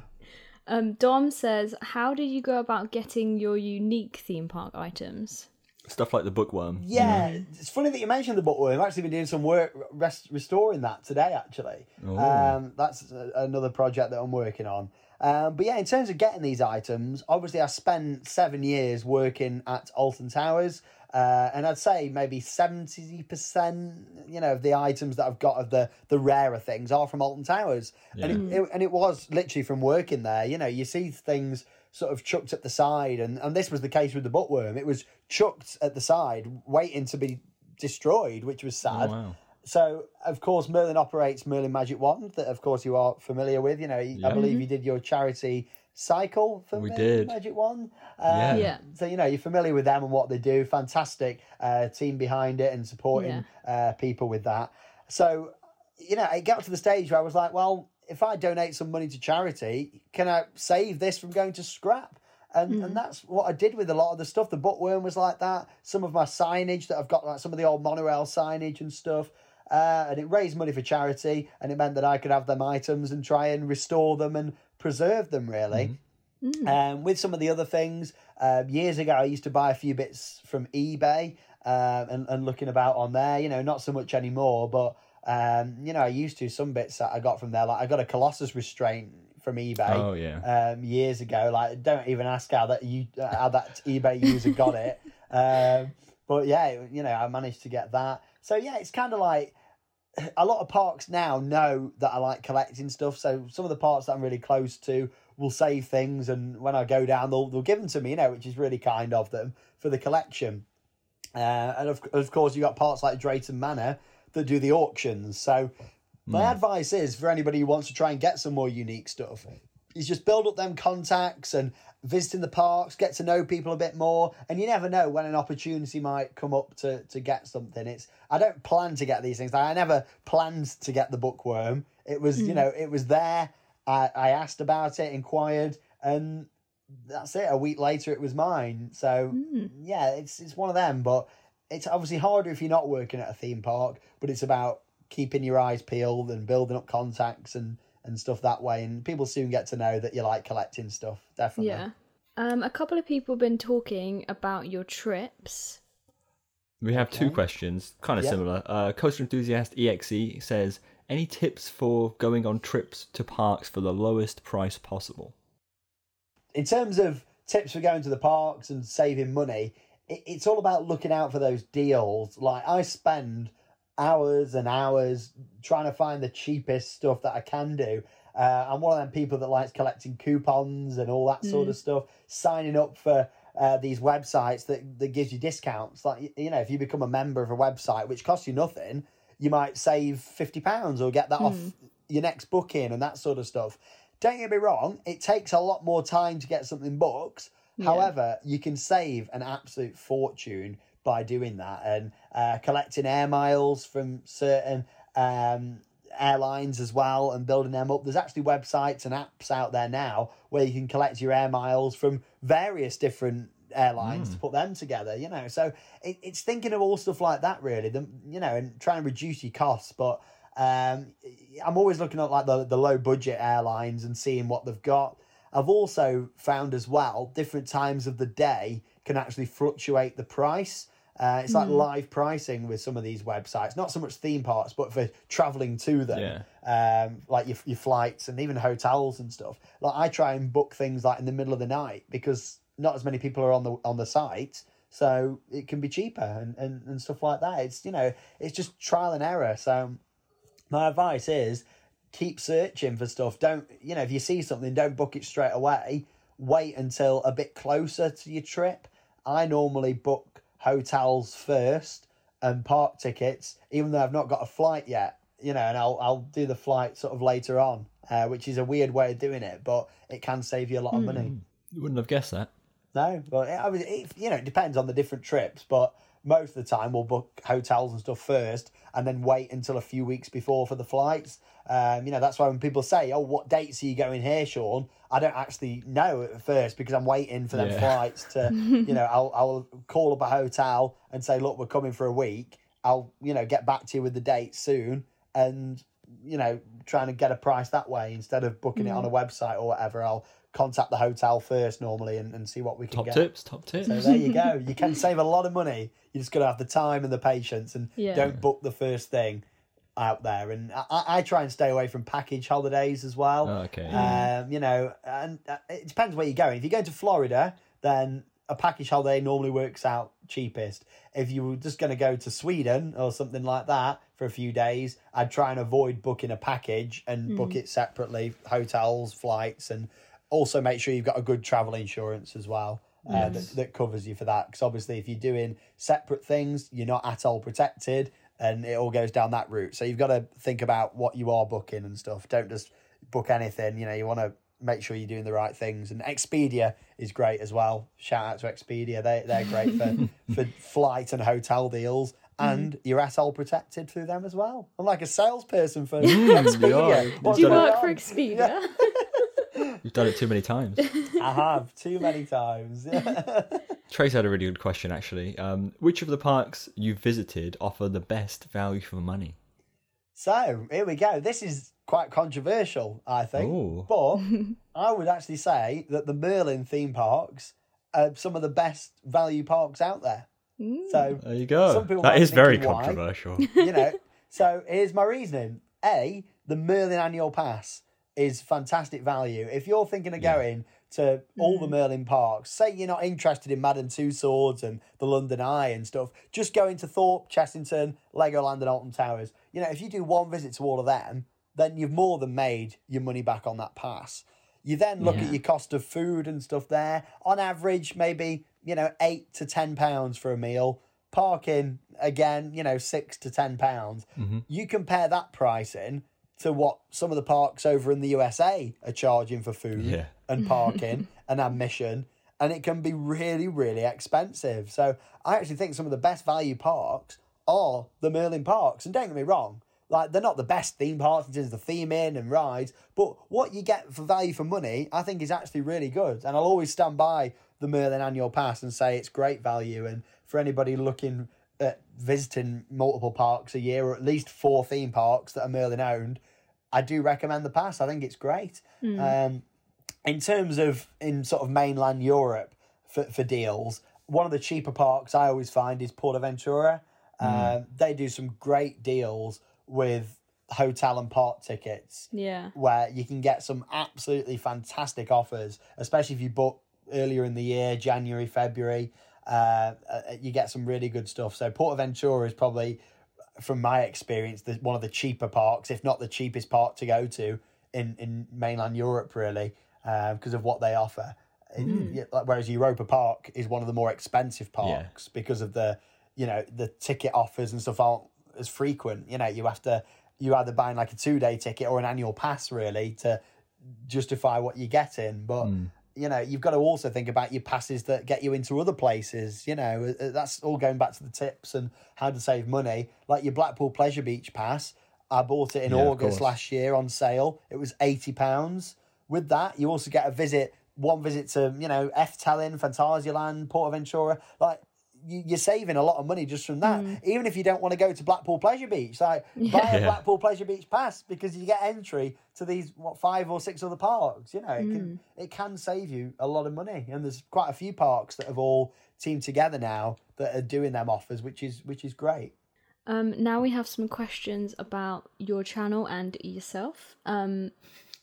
Um, Dom says, how did you go about getting your unique theme park items? Stuff like the bookworm. Yeah, it's funny that you mentioned the bookworm. I've actually been doing some work rest- restoring that today. Actually, um, that's a- another project that I'm working on. Um, but yeah, in terms of getting these items, obviously I spent seven years working at Alton Towers, uh, and I'd say maybe seventy percent, you know, of the items that I've got of the the rarer things are from Alton Towers, and it, it, and it was literally from working there. You know, you see things sort of chucked at the side, and, and this was the case with the bookworm. It was chucked at the side, waiting to be destroyed, which was sad. Oh, wow. So, of course, Merlin operates Merlin Magic Wand, that of course you are familiar with. You know, I Yeah. believe you did your charity cycle for We Merlin did. Magic Wand. Yeah. Um, Yeah. So, you know, you're familiar with them and what they do. Fantastic uh, team behind it and supporting uh, people with that. So, you know, it got to the stage where I was like, well, if I donate some money to charity, can I save this from going to scrap? And, and that's what I did with a lot of the stuff. The bookworm was like that. Some of my signage that I've got, like some of the old monorail signage and stuff. Uh, and it raised money for charity, and it meant that I could have them items and try and restore them and preserve them, really. Um, with some of the other things, uh, years ago, I used to buy a few bits from eBay um, and, and looking about on there. You know, not so much anymore, but um, you know, I used to some bits that I got from there. Like I got a Colossus restraint from eBay. Oh, yeah. Um, years ago, like don't even ask how that you how that eBay user got it. Um, but yeah, you know, I managed to get that. So yeah, it's kind of like a lot of parks now know that I like collecting stuff. So some of the parks that I'm really close to will save things, and when I go down, they'll they'll give them to me, you know, which is really kind of them for the collection. Uh, and of of course, you got parts like Drayton Manor that do the auctions. So my advice is for anybody who wants to try and get some more unique stuff, is just build up them contacts and visiting the parks, get to know people a bit more, and you never know when an opportunity might come up to to get something. It's I don't plan to get these things. I never planned to get the bookworm. It was you hmm. know it was there. I I asked about it, inquired, and that's it. A week later, it was mine. So hmm. yeah, it's it's one of them. But it's obviously harder if you're not working at a theme park. But it's about keeping your eyes peeled and building up contacts and and stuff that way. And people soon get to know that you like collecting stuff. Definitely. Yeah. Um, a couple of people have been talking about your trips. We have two questions, kind of Yeah. similar. Uh, Coaster Enthusiast EXE says, any tips for going on trips to parks for the lowest price possible? in terms of tips for going to the parks and saving money, it's all about looking out for those deals. Like I spend hours and hours trying to find the cheapest stuff that I can do. Uh, I'm one of them people that likes collecting coupons and all that sort of stuff. Signing up for uh, these websites that that gives you discounts. Like you know, if you become a member of a website which costs you nothing, you might save fifty pounds or get that off your next booking and that sort of stuff. Don't get me wrong; it takes a lot more time to get something booked. However, you can save an absolute fortune by doing that and uh, collecting air miles from certain um, airlines as well and building them up. There's actually websites and apps out there now where you can collect your air miles from various different airlines to put them together. You know, so it, it's thinking of all stuff like that really. The, you know, and trying to reduce your costs, but. Um, I'm always looking at like the, the low budget airlines and seeing what they've got. I've also found as well different times of the day can actually fluctuate the price. Uh, it's like live pricing with some of these websites, not so much theme parks, but for traveling to them, um, like your, your flights and even hotels and stuff. Like I try and book things like in the middle of the night because not as many people are on the on the site, so it can be cheaper and, and, and stuff like that. It's you know it's just trial and error. So my advice is keep searching for stuff. Don't you know if you see something, don't book it straight away. Wait until a bit closer to your trip. I normally book hotels first and park tickets, even though I've not got a flight yet. You know, and I'll I'll do the flight sort of later on, uh, which is a weird way of doing it, but it can save you a lot of money. You wouldn't have guessed that. No, but I mean, it, you know, it depends on the different trips. But most of the time, we'll book hotels and stuff first, and then wait until a few weeks before for the flights. Um, you know, that's why when people say, "Oh, what dates are you going here, Shawn?" I don't actually know at first because I'm waiting for them Yeah. flights to. you know, I'll I'll call up a hotel and say, "Look, we're coming for a week." I'll you know get back to you with the date soon, and you know trying to get a price that way instead of booking it on a website or whatever. I'll contact the hotel first normally and, and see what we can Top get. tips, top tips. So there you go. You can save a lot of money. You just got to have the time and the patience, and Yeah. don't book the first thing out there. And I, I I try and stay away from package holidays as well. Oh, okay. Um, you know, and uh, it depends where you're going. If you're going to Florida, then a package holiday normally works out cheapest. If you were just going to go to Sweden or something like that for a few days, I'd try and avoid booking a package and book it separately, hotels, flights, and also make sure you've got a good travel insurance as well. Uh, that, that covers you for that. Because obviously if you're doing separate things you're not at all protected and it all goes down that route. So you've got to think about what you are booking and stuff. Don't just book anything. You know you want to make sure you're doing the right things. And expedia is great as well. Shout out to expedia. They, they're great for, for flight and hotel deals. And you're at all protected through them as well. I'm like a salesperson for expedia. Yeah. Do you work for Expedia? You've done it too many times. i have too many times Trace had a really good question actually. Um, which of the parks you've visited offer the best value for money? So here we go. This is quite controversial, I think. Ooh. But I would actually say that the Merlin theme parks are some of the best value parks out there. So There you go. Some people That might is be very thinking why. controversial. you know, so here's my reasoning. A, the Merlin annual pass. Is fantastic value. If you're thinking of going to all the hmm. Merlin parks, say you're not interested in Madame Tussauds and the London Eye and stuff, just go into Thorpe, Chessington, Legoland, and Alton Towers. You know, if you do one visit to all of them, then you've more than made your money back on that pass. You then look Yeah. at your cost of food and stuff there. On average, maybe, you know, eight to ten pounds for a meal. Parking, again, you know, six to ten pounds. Mm-hmm. You compare that pricing to what some of the parks over in the USA are charging for food Yeah. and parking and admission, and it can be really, really expensive. So I actually think some of the best value parks are the Merlin parks. And don't get me wrong, like they're not the best theme parks in terms of the theming and rides, but what you get for value for money, I think is actually really good. And I'll always stand by the Merlin annual pass and say it's great value. And for anybody looking at visiting multiple parks a year, or at least four theme parks that are Merlin owned, I do recommend the pass. I think it's great. Um, in terms of in sort of mainland Europe for, for deals, one of the cheaper parks I always find is Portaventura. Um, they do some great deals with hotel and park tickets Yeah. where you can get some absolutely fantastic offers, especially if you book earlier in the year, January, February. Uh, uh, you get some really good stuff. So Portaventura is probably, from my experience, the, one of the cheaper parks, if not the cheapest park to go to in, in mainland Europe, really, because of what they offer. It- whereas Europa Park is one of the more expensive parks because of the, you know, the ticket offers and stuff aren't as frequent. You know, you have to you either buying like a two day ticket or an annual pass really to justify what you're getting. But you know, you've got to also think about your passes that get you into other places. You know, Uh, that's all going back to the tips and how to save money. Like your Blackpool Pleasure Beach pass, I bought it in Yeah, August last year on sale. It was eighty pounds. With that, you also get a visit, one visit to you know Efteling, Phantasialand, Portaventura. Like you, you're saving a lot of money just from that. Even if you don't want to go to Blackpool Pleasure Beach, like buy a Yeah. Blackpool Pleasure Beach pass because you get entry to these what five or six other parks. You know, it can it can save you a lot of money, and there's quite a few parks that have all teamed together now that are doing them offers, which is which is great. Um, now we have some questions about your channel and yourself. Um,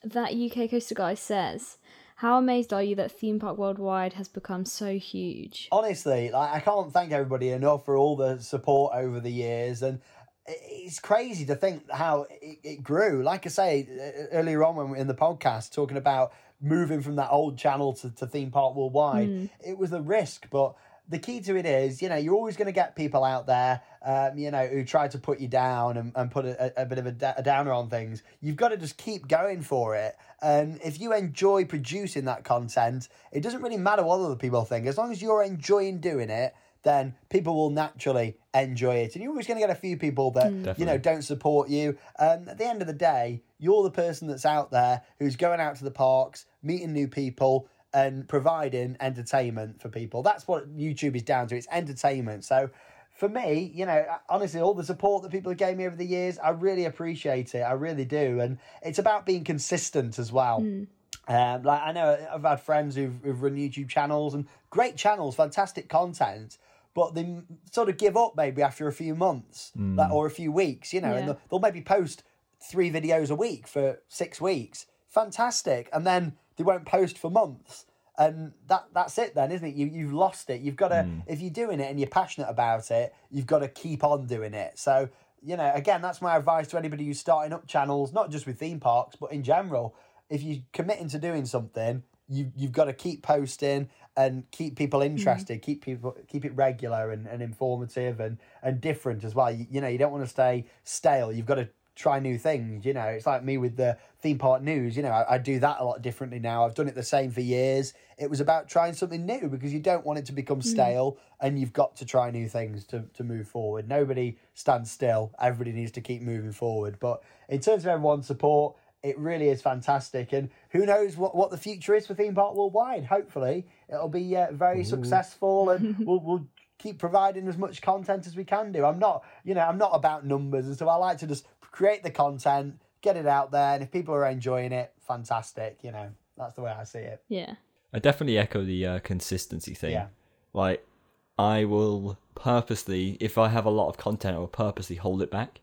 that UK Coaster guy says, "How amazed are you that Theme Park Worldwide has become so huge?" honestly, like I can't thank everybody enough for all the support over the years, and it's crazy to think how it, it grew. Like I say earlier on when we were in the podcast talking about moving from that old channel to, to theme park worldwide, hmm. it was a risk, but. The key to it is, you know, you're always going to get people out there, um, you know, who try to put you down and, and put a, a bit of a, da- a downer on things. You've got to just keep going for it. And if you enjoy producing that content, it doesn't really matter what other people think. As long as you're enjoying doing it, then people will naturally enjoy it. And you're always going to get a few people that, mm. you know, don't support you. And at the end of the day, you're the person that's out there who's going out to the parks, meeting new people, and providing entertainment for people. That's what YouTube is down to. It's entertainment. So for me, you know, uh, honestly, all the support that people have gave me over the years, I really appreciate it. I really do. And it's about being consistent as well. Hmm. Um, like I know I've had friends who've, who've run YouTube channels and great channels, fantastic content, but they sort of give up maybe after a few months, hmm. like, or a few weeks, you know, and they'll, they'll maybe post three videos a week for six weeks, fantastic, and then they won't post for months, and that that's it then, isn't it? You you've lost it. You've got to hmm. if you're doing it and you're passionate about it, you've got to keep on doing it. So you know, again, that's my advice to anybody who's starting up channels, not just with theme parks, but in general. If you're committing to doing something, you you've got to keep posting and keep people hmm. interested, keep people keep it regular and, and informative and, and different as well. You, you know, you don't want to stay stale. You've got to try new things. You know, it's like me with the theme park news. You know, I, I do that a lot differently now. I've done it the same for years. It was about trying something new because you don't want it to become stale and you've got to try new things to, to move forward. Nobody stands still. Everybody needs to keep moving forward. But in terms of everyone's support, it really is fantastic. And who knows what, what the future is for Theme Park Worldwide. Hopefully, it'll be uh, very successful and we'll, we'll keep providing as much content as we can do. I'm not, you know, I'm not about numbers and so I like to just create the content, get it out there. And if people are enjoying it, fantastic. You know, that's the way I see it. Yeah. I definitely echo the uh, consistency thing. Yeah. Like, I will purposely, if I have a lot of content, I will purposely hold it back.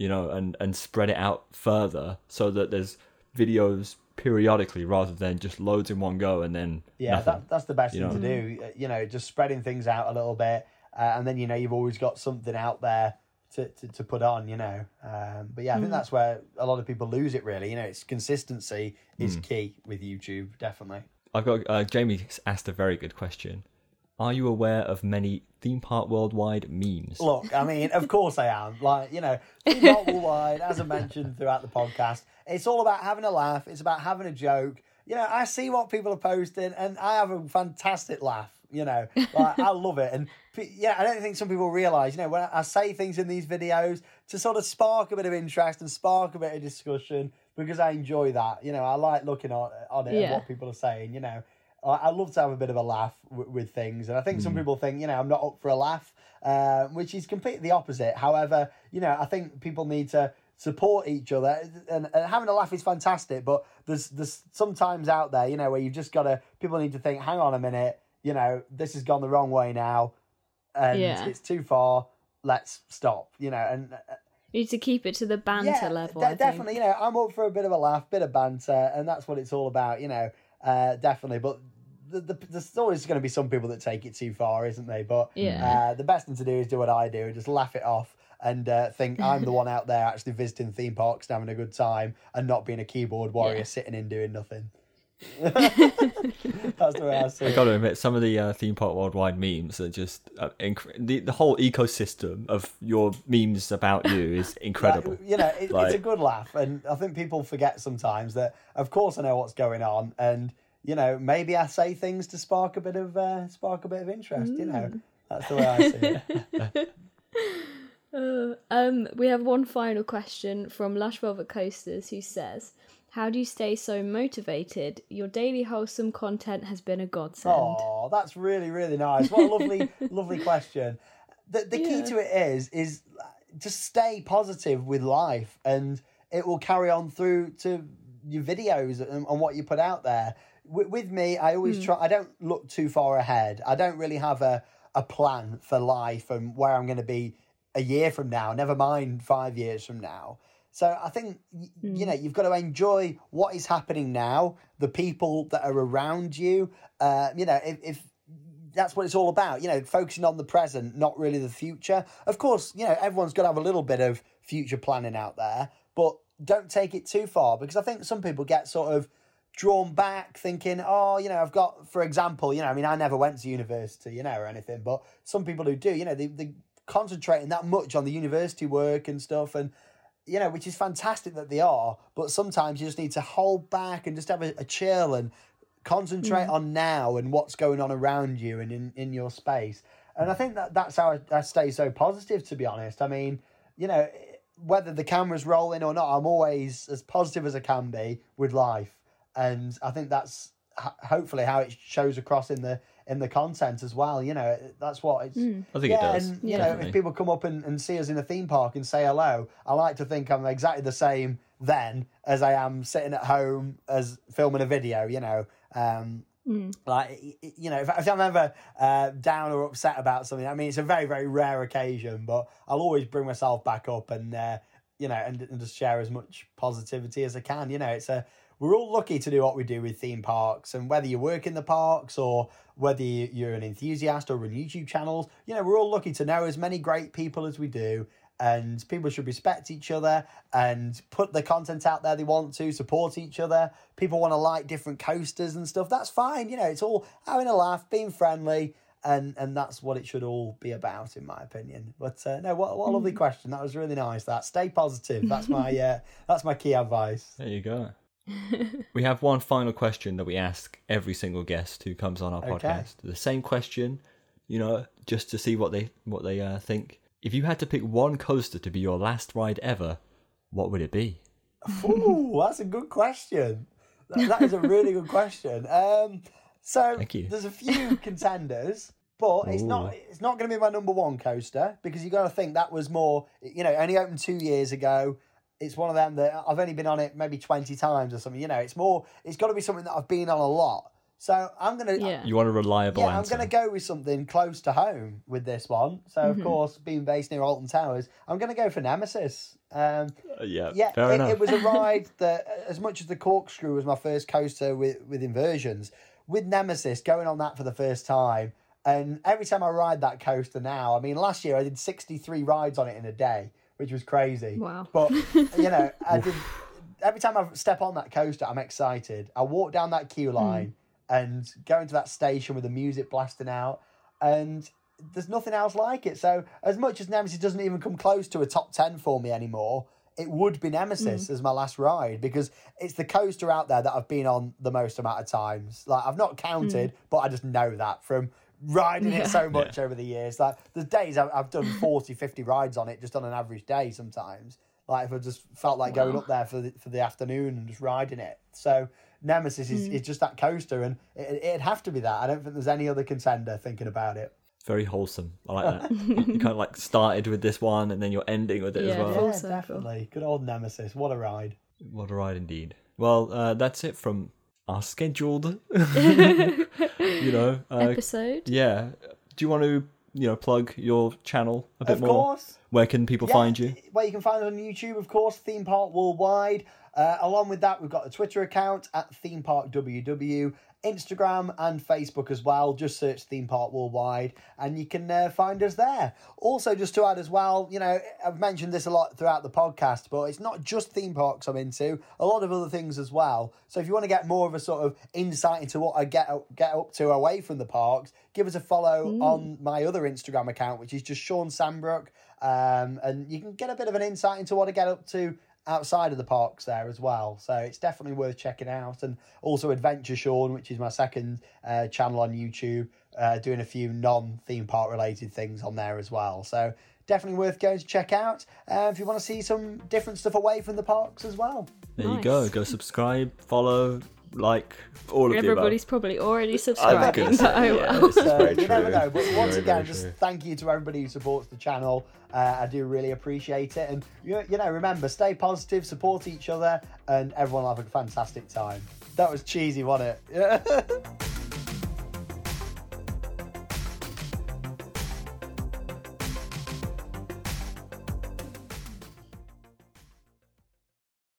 You know, and and spread it out further so that there's videos periodically rather than just loads in one go and then Yeah, nothing. that, that's the best you thing to do. You know, just spreading things out a little bit, uh, and then you know you've always got something out there to, to, to put on. You know, um, but yeah, I think that's where a lot of people lose it. Really, you know, it's consistency is key with YouTube. Definitely. I've got uh, Jamie asked a very good question. Are you aware of many theme park worldwide memes? Look, I mean, of course I am. Like, you know, Theme Park Worldwide, as I mentioned throughout the podcast, it's all about having a laugh. It's about having a joke. You know, I see what people are posting and I have a fantastic laugh. You know, like, I love it. And yeah, I don't think some people realize, you know, when I say things in these videos to sort of spark a bit of interest and spark a bit of discussion because I enjoy that. You know, I like looking on, on it and what people are saying, you know. I I love to have a bit of a laugh w- with things, and I think some people think, you know, I'm not up for a laugh, uh, which is completely the opposite. However, you know, I think people need to support each other, and, and having a laugh is fantastic. But there's there's sometimes out there, you know, where you've just got to. People need to think, hang on a minute, you know, this has gone the wrong way now, and Yeah. it's too far. Let's stop, you know, and uh, You need to keep it to the banter yeah, level. de- I think. definitely. You know, I'm up for a bit of a laugh, bit of banter, and that's what it's all about. You know, uh, definitely. But the, the, there's always going to be some people that take it too far, isn't they? But Yeah. uh, the best thing to do is do what I do and just laugh it off and uh, think I'm the one out there actually visiting theme parks and having a good time and not being a keyboard warrior Yeah. sitting in doing nothing. that's the way I see I got to admit, some of the uh, theme park worldwide memes are just uh, inc- the the whole ecosystem of your memes about you is incredible. Like, you know, it, it's a good laugh, and I think people forget sometimes that, of course, I know what's going on, and you know, maybe I say things to spark a bit of uh, spark a bit of interest. You know, that's the way I see it. Uh, um, we have one final question from Lush Velvet Coasters who says, How do you stay so motivated? Your daily wholesome content has been a godsend. Oh, that's really really nice. What a lovely lovely question. The the key to it is is uh, just stay positive with life, and it will carry on through to your videos and, and what you put out there. With, with me, I always hmm. try. I don't look too far ahead. I don't really have a a plan for life and where I'm going to be a year from now. Never mind five years from now. So I think you know you've got to enjoy what is happening now, the people that are around you. Uh, you know, if, if that's what it's all about. You know, focusing on the present, not really the future. Of course, you know everyone's got to have a little bit of future planning out there, but don't take it too far because I think some people get sort of drawn back thinking, oh, you know, I've got, for example, you know, I mean, I never went to university, you know, or anything, but some people who do, you know, they, they concentrating that much on the university work and stuff and you know, which is fantastic that they are, but sometimes you just need to hold back and just have a, a chill and concentrate mm. on now and what's going on around you and in, in your space. And I think that that's how I, I stay so positive, to be honest. I mean, you know, whether the camera's rolling or not, I'm always as positive as I can be with life. And I think that's hopefully how it shows across in the in the content as well. You know, that's what it's. I think yeah, it does. and you know, if people come up and, and see us in a theme park and say hello, I like to think I'm exactly the same then as I am sitting at home as filming a video. You know, um, like y- y- you know, if, if I'm ever uh, down or upset about something, I mean, it's a very very rare occasion, but I'll always bring myself back up and uh, you know, and, and just share as much positivity as I can. You know, it's a we're all lucky to do what we do with theme parks, and whether you work in the parks or whether you- you're an enthusiast or run YouTube channels, you know, we're all lucky to know as many great people as we do. And people should respect each other and put the content out there they want to, support each other. People want to like different coasters and stuff. That's fine. You know, it's all having a laugh, being friendly, and and that's what it should all be about, in my opinion. But uh, no, what, what a lovely question. That was really nice. That stay positive. That's my uh, that's my key advice. There you go. we have one final question that we ask every single guest who comes on our Okay. podcast. The same question, you know, just to see what they what they uh, think. If you had to pick one coaster to be your last ride ever, what would it be? Ooh, that's a good question. That, that is a really good question. Um, so there's a few contenders, but it's not it's not going to be my number one coaster because you got to think that was more you know only opened two years ago. It's one of them that I've only been on it maybe twenty times or something. You know, it's more. It's got to be something that I've been on a lot So I'm gonna Yeah. You want a reliable yeah, I'm going to go with something close to home with this one. So, Mm-hmm. of course, being based near Alton Towers, I'm going to go for Nemesis. Um, Uh, yeah, yeah, fair it, enough. it was a ride that, as much as the Corkscrew was my first coaster with, with inversions, with Nemesis going on that for the first time, and every time I ride that coaster now, I mean, last year I did 63 rides on it in a day, which was crazy. Wow. But, you know, I did. Every time I step on that coaster, I'm excited. I walk down that queue hmm. line and go into that station with the music blasting out, and there's nothing else like it. So, as much as Nemesis doesn't even come close to a top 10 for me anymore, it would be Nemesis hmm. as my last ride because it's the coaster out there that I've been on the most amount of times. Like, I've not counted, hmm. but I just know that from riding Yeah. it so much over the years. Like, there's days I've, I've done 40, 50 rides on it just on an average day sometimes. Like, if I just felt like going up there for the, for the afternoon and just riding it. So, Nemesis is, is just that coaster, and it, it'd have to be that. I don't think there's any other contender thinking about it. Very wholesome. I like that. you, you kind of like started with this one, and then you're ending with it Yeah, as well. Full yeah, definitely. Good old Nemesis. What a ride. What a ride indeed. Well, uh, that's it from our scheduled, you know, uh, Episode. yeah. Do you want to, you know, plug your channel a bit more? Of more? course. Where can people Yeah, find you? Well, you can find us on YouTube, of course, Theme Park Worldwide. Uh, along with that, we've got a Twitter account at Theme Park WW, Instagram and Facebook as well. Just search Theme Park Worldwide and you can uh, find us there. Also, just to add as well, you know, I've mentioned this a lot throughout the podcast, but it's not just theme parks I'm into, a lot of other things as well. So if you want to get more of a sort of insight into what I get, get up to away from the parks, give us a follow on my other Instagram account, which is just Shawn Sanbrooke. Um, and you can get a bit of an insight into what I get up to outside of the parks there as well. So it's definitely worth checking out. And also Adventure Sean, which is my second uh, channel on YouTube, uh, doing a few non theme park related things on there as well. So definitely worth going to check out uh, if you want to see some different stuff away from the parks as well. There you go. Go subscribe, follow, like all of you, Everybody's the probably already above. subscribing, gonna say, but I yeah, will. So you never know. But once Very, again, very just true. thank you to everybody who supports the channel. Uh, I do really appreciate it. And you, you know, remember, stay positive, support each other, and everyone will have a fantastic time. That was cheesy, wasn't it?